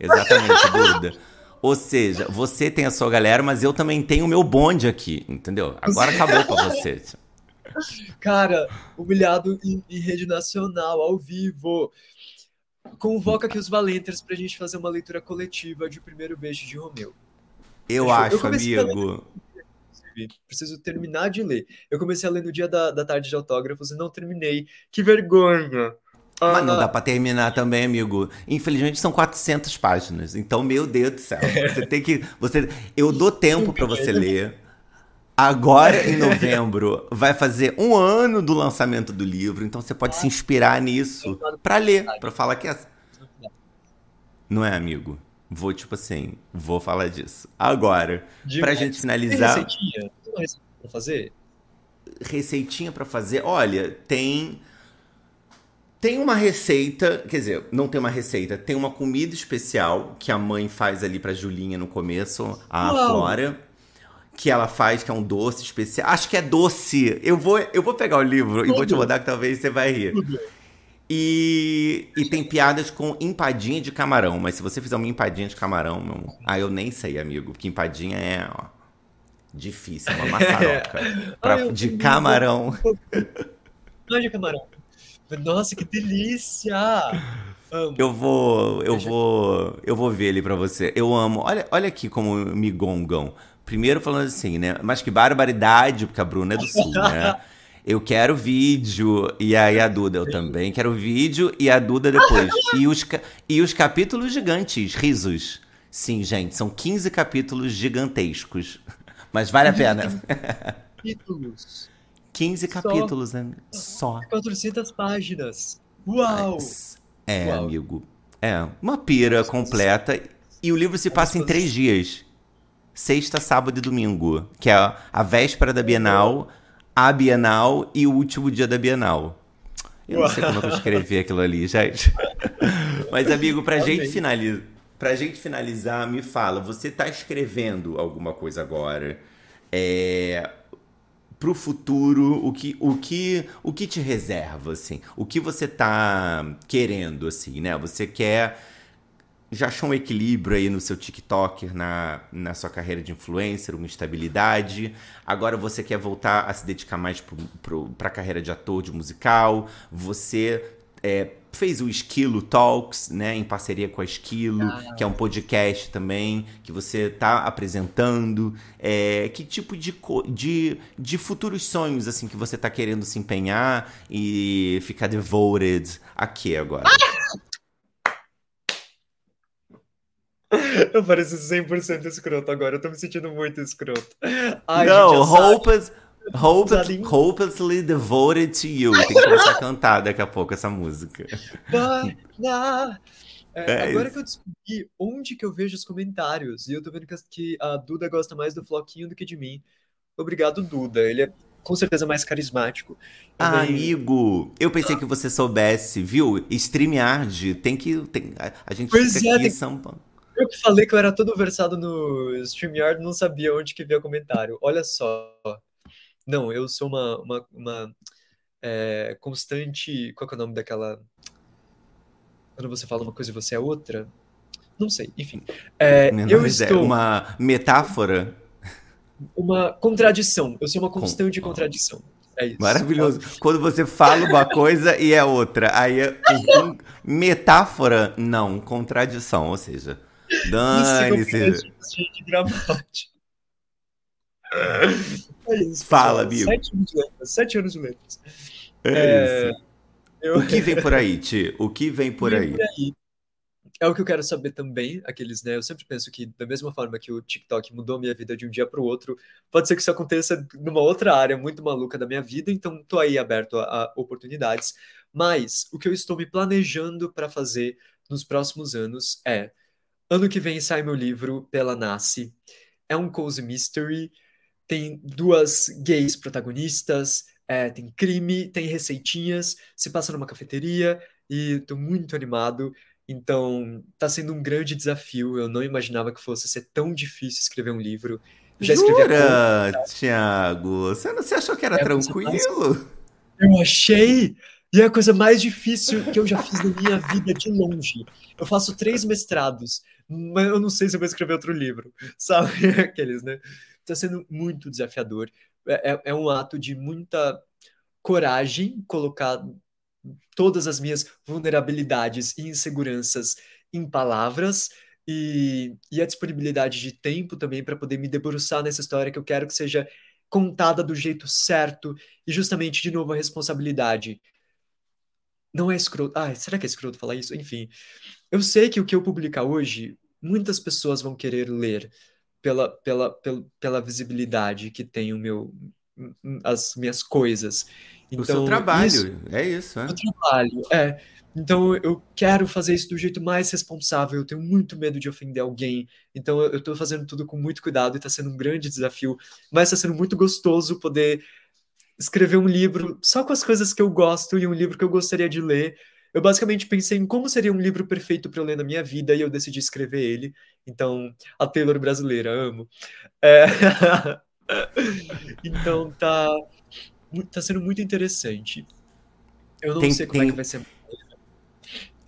Exatamente, Duda. Ou seja, você tem a sua galera, mas eu também tenho o meu bonde aqui, entendeu? Agora acabou pra você. Cara, humilhado em, em, rede nacional, ao vivo. Convoca aqui os Valenters pra gente fazer uma leitura coletiva de O Primeiro Beijo de Romeu. Eu Fechou? acho, eu amigo. Preciso terminar de ler. Eu comecei a ler no dia da, da tarde de autógrafos e não terminei. Que vergonha! Ah, Mas não dá pra terminar também, amigo. Infelizmente são 400 páginas. Então, meu Deus do céu. Você tem que. Você, eu dou tempo para você ler. Agora, em novembro, vai fazer um ano do lançamento do livro, então você pode se inspirar nisso para ler, para falar que é. Não é, amigo? Vou, tipo assim, vou falar disso. Agora, pra gente finalizar. Tem receitinha? Tem uma receita pra fazer? Receitinha pra fazer? Olha, tem. Tem uma receita, quer dizer, não tem uma receita, tem uma comida especial que a mãe faz ali pra Julinha no começo, a Uau. Flora que ela faz, que é um doce especial. Acho que é doce. Eu vou, eu vou pegar o livro Tudo. e vou te mandar que talvez você vai rir. E, e tem piadas com empadinha de camarão. Mas se você fizer uma empadinha de camarão, meu, ah, eu nem sei, amigo. Porque empadinha é ó, difícil, uma maçaroca. pra, Ai, de camarão. Não de camarão. Nossa, que delícia! Amo. Eu vou, eu vou, eu vou ver ele para você. Eu amo. Olha, olha aqui como me gongam. Primeiro falando assim, né? Mas que barbaridade, porque a Bruna é do Sul, né? Eu quero vídeo. E aí a Duda, eu também quero vídeo. E a Duda depois. E os, e os capítulos gigantes, risos. Sim, gente, são 15 capítulos gigantescos. Mas vale a pena. Capítulos. 15 capítulos, Só. né? Só. 400 páginas. Uau! É, Uau. amigo. É, uma pira completa. E o livro se passa em três dias sexta, sábado e domingo, que é a véspera da Bienal, a Bienal e o último dia da Bienal. Eu não sei como eu vou escrever aquilo ali, gente. Mas, amigo, pra gente finalizar, pra gente finalizar, me fala, você tá escrevendo alguma coisa agora? É, pro futuro, o que, o que, o que te reserva, assim? O que você tá querendo, assim, né? Você quer já achou um equilíbrio aí no seu TikTok, na, na sua carreira de influencer, uma estabilidade. Agora você quer voltar a se dedicar mais para a carreira de ator, de musical. Você é, fez o Esquilo Talks, né, em parceria com a Esquilo, ah, que é um podcast também que você está apresentando. É, que tipo de, de, de futuros sonhos assim que você está querendo se empenhar e ficar devoted aqui agora? Ah! Eu pareço 100% escroto agora, eu tô me sentindo muito escroto. Ai, não, hopeless, hopeless, hopelessly devoted to you. Tem que começar a cantar daqui a pouco essa música. É, é agora isso. que eu descobri onde que eu vejo os comentários, e eu tô vendo que a Duda gosta mais do Floquinho do que de mim. Obrigado, Duda. Ele é com certeza mais carismático. Ah, amigo, eu pensei que você soubesse, viu? StreamYard, tem que. Tem, a, a gente pois fica é, aqui em São Paulo. Eu que falei que eu era todo versado no StreamYard, não sabia onde que via comentário. Olha só. Não, eu sou uma, uma, uma é, constante. Qual é o nome daquela. Quando você fala uma coisa e você é outra? Não sei, enfim. É, eu estou... Uma metáfora? Uma contradição. Eu sou uma constante Com... contradição. É isso. Maravilhoso. Quando você fala uma coisa e é outra. Aí, é metáfora, não. Contradição, ou seja. Dane-se. É isso, Fala, amigo. Sete anos de letras. Sete anos de letras. É, é eu... O que vem por aí, Ti? O que vem por aí? por aí? É o que eu quero saber também, aqueles, né? Eu sempre penso que, da mesma forma que o TikTok mudou minha vida de um dia para o outro, pode ser que isso aconteça numa outra área muito maluca da minha vida, então tô aí aberto a, a oportunidades. Mas o que eu estou me planejando para fazer nos próximos anos é Ano que vem sai meu livro pela Nasce. É um cozy mystery. Tem duas gays protagonistas. É, tem crime, tem receitinhas. Se passa numa cafeteria e tô muito animado. Então, tá sendo um grande desafio. Eu não imaginava que fosse ser tão difícil escrever um livro. Já escrevi Jura, Thiago? Você, não, você achou que era é tranquilo? Eu achei. E é a coisa mais difícil que eu já fiz na minha vida de longe. Eu faço três mestrados mas eu não sei se eu vou escrever outro livro, sabe? Aqueles, né? Está sendo muito desafiador. É, é, é um ato de muita coragem colocar todas as minhas vulnerabilidades e inseguranças em palavras e, e a disponibilidade de tempo também para poder me debruçar nessa história que eu quero que seja contada do jeito certo e justamente, de novo, a responsabilidade. Não é escroto. Ah, será que é escroto falar isso? Enfim. Eu sei que o que eu publicar hoje, muitas pessoas vão querer ler, pela, pela, pela, pela visibilidade que tem o meu, as minhas coisas. Então, o seu então, trabalho, isso, é isso. É? O trabalho, é. Então eu quero fazer isso do jeito mais responsável. Eu tenho muito medo de ofender alguém. Então eu estou fazendo tudo com muito cuidado e está sendo um grande desafio. Mas está sendo muito gostoso poder escrever um livro só com as coisas que eu gosto e um livro que eu gostaria de ler. Eu basicamente pensei em como seria um livro perfeito para eu ler na minha vida e eu decidi escrever ele. Então, a Taylor brasileira, amo. É... então tá, tá sendo muito interessante. Eu não tem, sei como tem... é que vai ser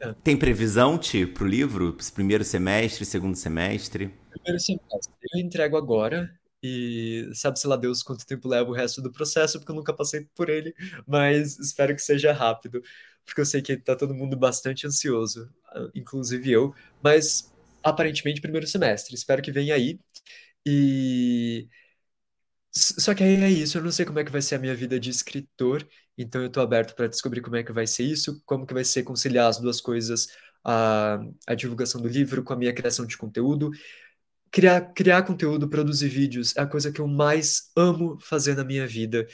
é. Tem previsão, Ti, para o livro? Primeiro semestre, segundo semestre? Primeiro semestre. Eu entrego agora e sabe-se lá Deus quanto tempo leva o resto do processo, porque eu nunca passei por ele, mas espero que seja rápido, porque eu sei que tá todo mundo bastante ansioso, inclusive eu, mas aparentemente primeiro semestre. Espero que venha aí. E só que aí é isso, eu não sei como é que vai ser a minha vida de escritor, então eu estou aberto para descobrir como é que vai ser isso, como que vai ser conciliar as duas coisas, a, a divulgação do livro com a minha criação de conteúdo. Criar, criar conteúdo, produzir vídeos é a coisa que eu mais amo fazer na minha vida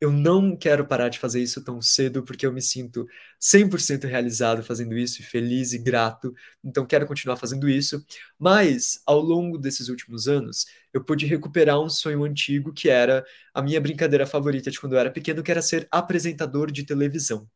eu não quero parar de fazer isso tão cedo, porque eu me sinto 100% realizado fazendo isso, e feliz e grato. Então, quero continuar fazendo isso. Mas, ao longo desses últimos anos, eu pude recuperar um sonho antigo que era a minha brincadeira favorita de quando eu era pequeno, que era ser apresentador de televisão.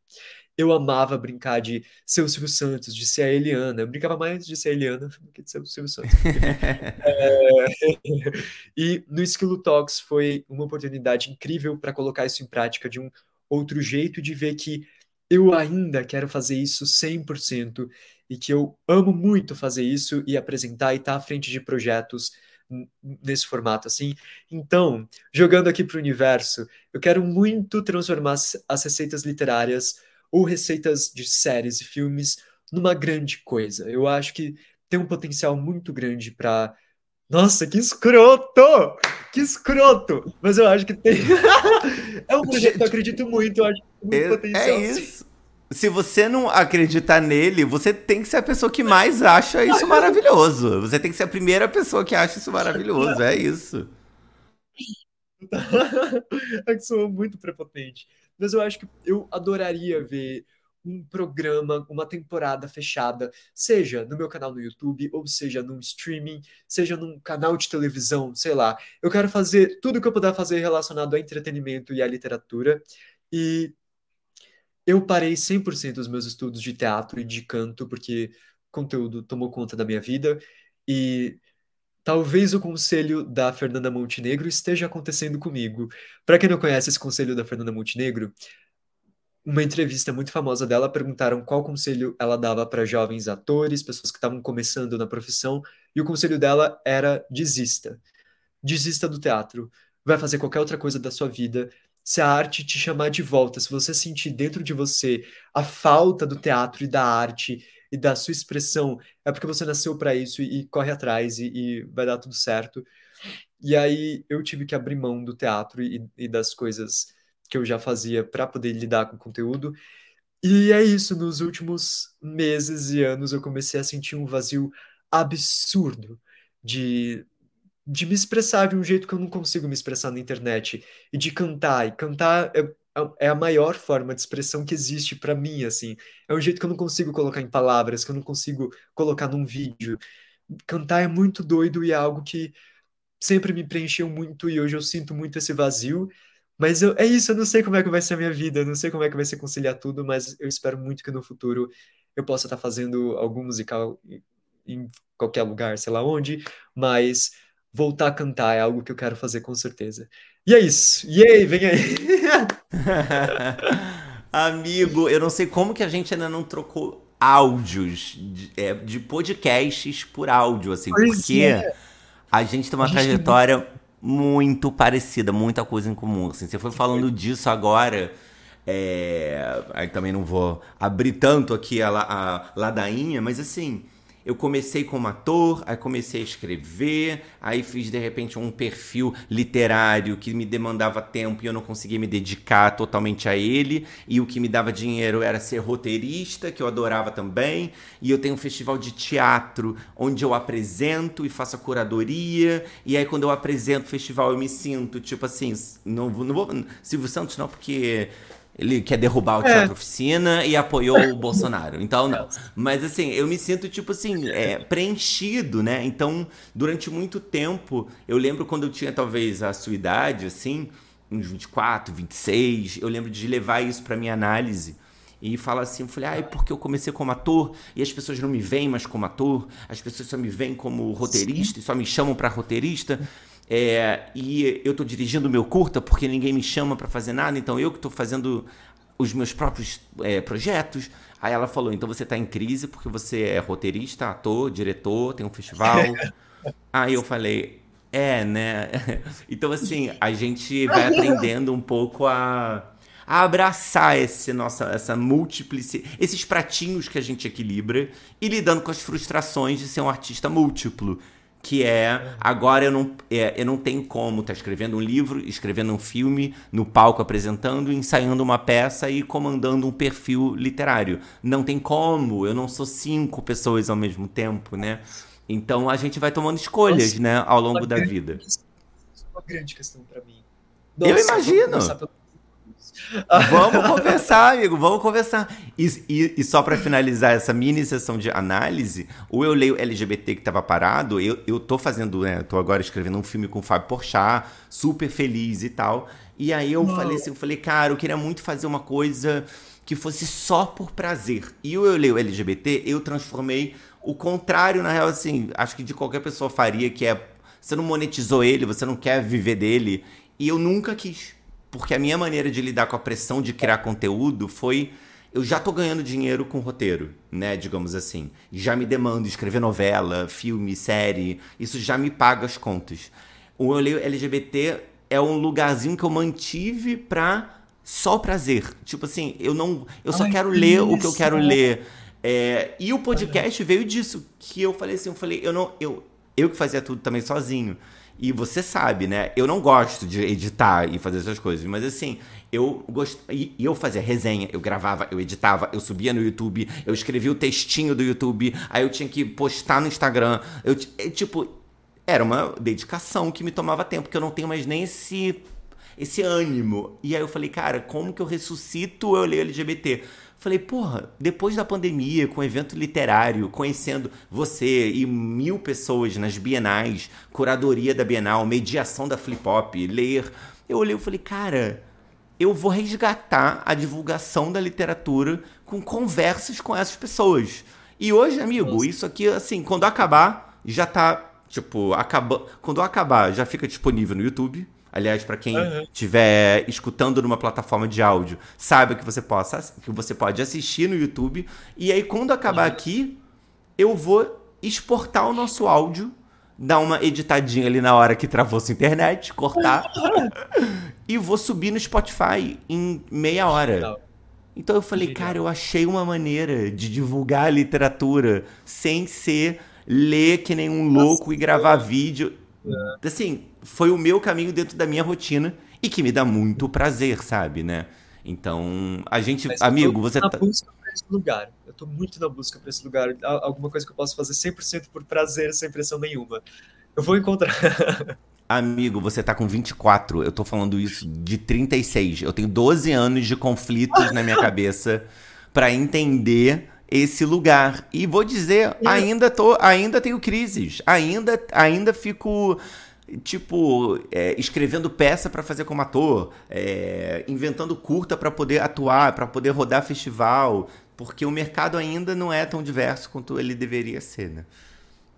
Eu amava brincar de ser o Silvio Santos, de ser a Eliana. Eu brincava mais de ser a Eliana do que de ser o Silvio Santos. é... e no Esquilo Talks foi uma oportunidade incrível para colocar isso em prática de um outro jeito de ver que eu ainda quero fazer isso 100% e que eu amo muito fazer isso e apresentar e estar tá à frente de projetos nesse formato assim. Então, jogando aqui para o universo, eu quero muito transformar as receitas literárias ou receitas de séries e filmes numa grande coisa. Eu acho que tem um potencial muito grande para. Nossa, que escroto! Que escroto! Mas eu acho que tem. é um projeto que eu acredito muito, eu acho que tem muito é, potencial. É isso. Se você não acreditar nele, você tem que ser a pessoa que mais acha isso maravilhoso. Você tem que ser a primeira pessoa que acha isso maravilhoso. É isso. é que sou muito prepotente mas eu acho que eu adoraria ver um programa, uma temporada fechada, seja no meu canal no YouTube, ou seja num streaming, seja num canal de televisão, sei lá. Eu quero fazer tudo que eu puder fazer relacionado a entretenimento e à literatura. E eu parei 100% os meus estudos de teatro e de canto, porque conteúdo tomou conta da minha vida. E Talvez o conselho da Fernanda Montenegro esteja acontecendo comigo. Para quem não conhece esse conselho da Fernanda Montenegro, uma entrevista muito famosa dela perguntaram qual conselho ela dava para jovens atores, pessoas que estavam começando na profissão, e o conselho dela era desista. Desista do teatro. Vai fazer qualquer outra coisa da sua vida. Se a arte te chamar de volta, se você sentir dentro de você a falta do teatro e da arte e da sua expressão, é porque você nasceu para isso e, e, corre atrás e, e, vai dar tudo certo. E aí eu tive que abrir mão do teatro e, e das coisas que eu já fazia para poder lidar com o conteúdo. E é isso, nos últimos meses e anos eu comecei a sentir um vazio absurdo de de me expressar de um jeito que eu não consigo me expressar na internet e de cantar. E cantar é, é a maior forma de expressão que existe para mim, assim. É um jeito que eu não consigo colocar em palavras, que eu não consigo colocar num vídeo. Cantar é muito doido e é algo que sempre me preencheu muito e hoje eu sinto muito esse vazio. Mas eu, é isso, eu não sei como é que vai ser a minha vida, eu não sei como é que vai ser conciliar tudo, mas eu espero muito que no futuro eu possa estar fazendo algum musical em qualquer lugar, sei lá onde, mas voltar a cantar é algo que eu quero fazer com certeza. E é isso. Aí, vem aí. Amigo, eu não sei como que a gente ainda não trocou áudios de, é, de podcasts por áudio, assim, pois porque é. a gente tem uma trajetória tem... muito parecida, muita coisa em comum. Assim, você foi falando disso agora. É... Aí também não vou abrir tanto aqui a, a ladainha, mas assim, eu comecei como ator, aí comecei a escrever, aí fiz de repente um perfil literário que me demandava tempo e eu não conseguia me dedicar totalmente a ele, e o que me dava dinheiro era ser roteirista, que eu adorava também, e eu tenho um festival de teatro onde eu apresento e faço a curadoria, e aí quando eu apresento o festival eu me sinto tipo assim, não, não vou Silvio Santos não, porque ele quer derrubar o é. Teatro Oficina e apoiou o Bolsonaro. Então, não. Mas, assim, eu me sinto, tipo assim, é, preenchido, né? Então, durante muito tempo, eu lembro quando eu tinha talvez a sua idade, assim, uns 24, 26, eu lembro de levar isso para minha análise e falar assim, eu falei, ai, porque eu comecei como ator e as pessoas não me veem mais como ator, as pessoas só me veem como roteirista Sim. e só me chamam para roteirista. É, e eu estou dirigindo o meu curta porque ninguém me chama para fazer nada, então eu que estou fazendo os meus próprios é, projetos. Aí ela falou: então você está em crise porque você é roteirista, ator, diretor, tem um festival. Aí eu falei: é, né? então, assim, a gente vai aprendendo um pouco a, a abraçar esse nossa, essa múltiplice, esses pratinhos que a gente equilibra e lidando com as frustrações de ser um artista múltiplo que é agora eu não, é, eu não tenho como estar tá escrevendo um livro, escrevendo um filme, no palco apresentando, ensaiando uma peça e comandando um perfil literário. Não tem como, eu não sou cinco pessoas ao mesmo tempo, né? Então a gente vai tomando escolhas, Nossa, né, ao longo da vida. Isso é uma grande questão para mim. Nossa, eu imagino. Vamos conversar, amigo, vamos conversar. E, e, e só para finalizar essa mini sessão de análise, o Eu Leio LGBT que estava parado, eu, eu tô fazendo, né? Tô agora escrevendo um filme com o Fábio Porchat, super feliz e tal. E aí eu Não. falei assim, eu falei, cara, eu queria muito fazer uma coisa que fosse só por prazer. E o Eu Leio LGBT, eu transformei o contrário, na real, assim, acho que de qualquer pessoa faria, que é você não monetizou ele, você não quer viver dele. E eu nunca quis. Porque a minha maneira de lidar com a pressão de criar conteúdo foi eu já tô ganhando dinheiro com roteiro, né, digamos assim. Já me demando escrever novela, filme, série, isso já me paga as contas. O LGBT é um lugarzinho que eu mantive pra só prazer. Tipo assim, eu não, eu só Ai, quero ler isso. o que eu quero ler. É, e o podcast veio disso, que eu falei assim, eu falei, eu não, eu, eu que fazia tudo também sozinho. E você sabe, né? Eu não gosto de editar e fazer essas coisas, mas assim, eu gosto. E eu fazia resenha, eu gravava, eu editava, eu subia no YouTube, eu escrevia o textinho do YouTube, aí eu tinha que postar no Instagram. Eu, é, tipo, era uma dedicação que me tomava tempo, porque eu não tenho mais nem esse, esse ânimo. E aí eu falei, cara, como que eu ressuscito eu leio LGBT? Falei, porra, depois da pandemia, com evento literário, conhecendo você e mil pessoas nas bienais, curadoria da Bienal, mediação da Flip Hop, ler, eu olhei e falei, cara, eu vou resgatar a divulgação da literatura com conversas com essas pessoas. E hoje, amigo, isso aqui, assim, quando acabar, já tá, tipo, acaba... quando acabar, já fica disponível no YouTube Aliás, para quem estiver uhum. escutando numa plataforma de áudio, saiba que você possa que você pode assistir no YouTube. E aí, quando acabar uhum. aqui, eu vou exportar o nosso áudio, dar uma editadinha ali na hora que travou sua internet, cortar, e vou subir no Spotify em meia hora. Então eu falei, cara, eu achei uma maneira de divulgar a literatura sem ser ler que nem um louco e gravar vídeo. É. Assim, foi o meu caminho dentro da minha rotina e que me dá muito prazer, sabe, né? Então, a gente, Mas amigo, você na tá busca pra esse lugar. Eu tô muito na busca para esse lugar, alguma coisa que eu posso fazer 100% por prazer, sem pressão nenhuma. Eu vou encontrar. Amigo, você tá com 24. Eu tô falando isso de 36. Eu tenho 12 anos de conflitos na minha cabeça para entender esse lugar. E vou dizer, ainda tô, ainda tenho crises. Ainda ainda fico tipo, é, escrevendo peça para fazer como ator, é, inventando curta para poder atuar, para poder rodar festival, porque o mercado ainda não é tão diverso quanto ele deveria ser, né?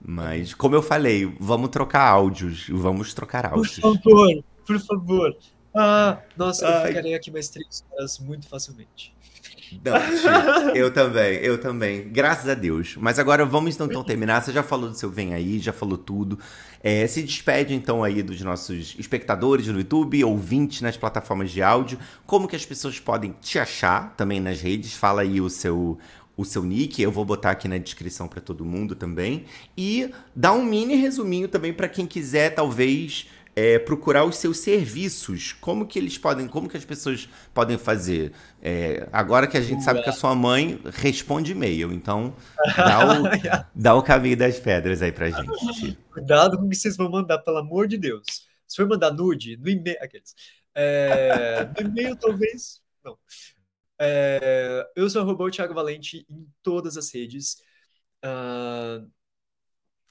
Mas, como eu falei, vamos trocar áudios, vamos trocar áudios. Por favor, por favor. Ah, nossa, Ai. eu ficarei aqui mais três horas muito facilmente. Não, eu também, eu também. Graças a Deus. Mas agora vamos então, então terminar. Você já falou do seu Vem Aí, já falou tudo. É, se despede então aí dos nossos espectadores no YouTube, ouvintes nas plataformas de áudio. Como que as pessoas podem te achar também nas redes? Fala aí o seu, o seu nick, eu vou botar aqui na descrição para todo mundo também. E dá um mini resuminho também para quem quiser, talvez, é, procurar os seus serviços. Como que eles podem, como que as pessoas podem fazer? É, agora que a gente sabe que a sua mãe responde e-mail, então dá o, dá o caminho das pedras aí pra gente. Cuidado com o que vocês vão mandar, pelo amor de Deus. Se for mandar nude, no e-mail. Aqueles. É, no e-mail, talvez. Não. É, eu sou o Thiago Valente em todas as redes. Uh,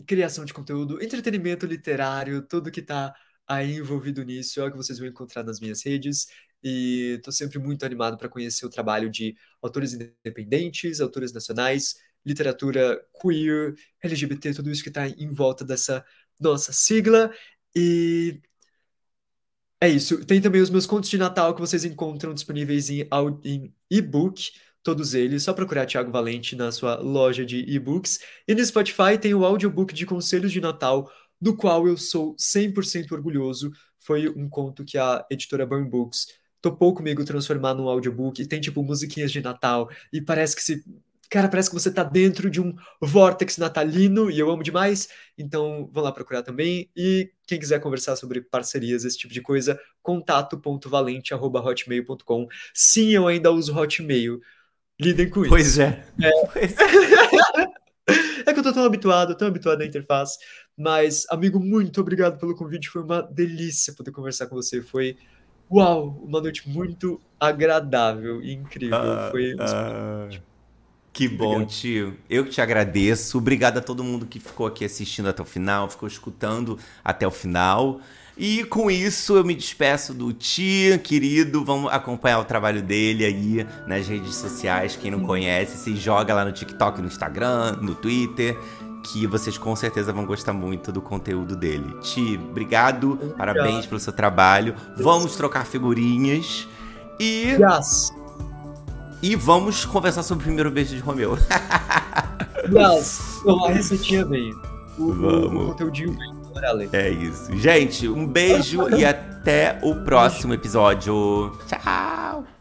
criação de conteúdo, entretenimento literário, tudo que está aí envolvido nisso é o que vocês vão encontrar nas minhas redes. E estou sempre muito animado para conhecer o trabalho de autores independentes, autores nacionais, literatura queer, LGBT, tudo isso que está em volta dessa nossa sigla. E é isso. Tem também os meus contos de Natal que vocês encontram disponíveis em, e-book, todos eles. Só procurar Tiago Valente na sua loja de e-books. E no Spotify tem o audiobook de Conselhos de Natal, do qual eu sou 100% orgulhoso. Foi um conto que a editora Burn Books topou comigo transformar num audiobook. E tem, tipo, musiquinhas de Natal. E parece que se Cara, parece que você tá dentro de um vórtex natalino e eu amo demais. Então, vão lá procurar também. E quem quiser conversar sobre parcerias, esse tipo de coisa, contato.valente.hotmail.com. Sim, eu ainda uso Hotmail. Lidem com pois isso. É. é. Pois é. é que eu tô tão habituado, tão habituado à interface. Mas, amigo, muito obrigado pelo convite. Foi uma delícia poder conversar com você. Foi, uau, uma noite muito agradável e incrível. Uh, Foi uh... Que bom, Obrigado. tio. Eu que te agradeço. Obrigado a todo mundo que ficou aqui assistindo até o final, ficou escutando até o final. E com isso eu me despeço do tio, querido. Vamos acompanhar o trabalho dele aí nas redes sociais. Quem não conhece, se joga lá no TikTok, no Instagram, no Twitter, que vocês com certeza vão gostar muito do conteúdo dele. Ti, obrigado, obrigado. parabéns pelo seu trabalho. Vamos trocar figurinhas. E. Yes. E vamos conversar sobre o primeiro beijo de Romeu. Yes, a receitinha veio. O, vamos. o conteúdinho veio. É isso. Gente, um beijo e até o próximo episódio. Tchau!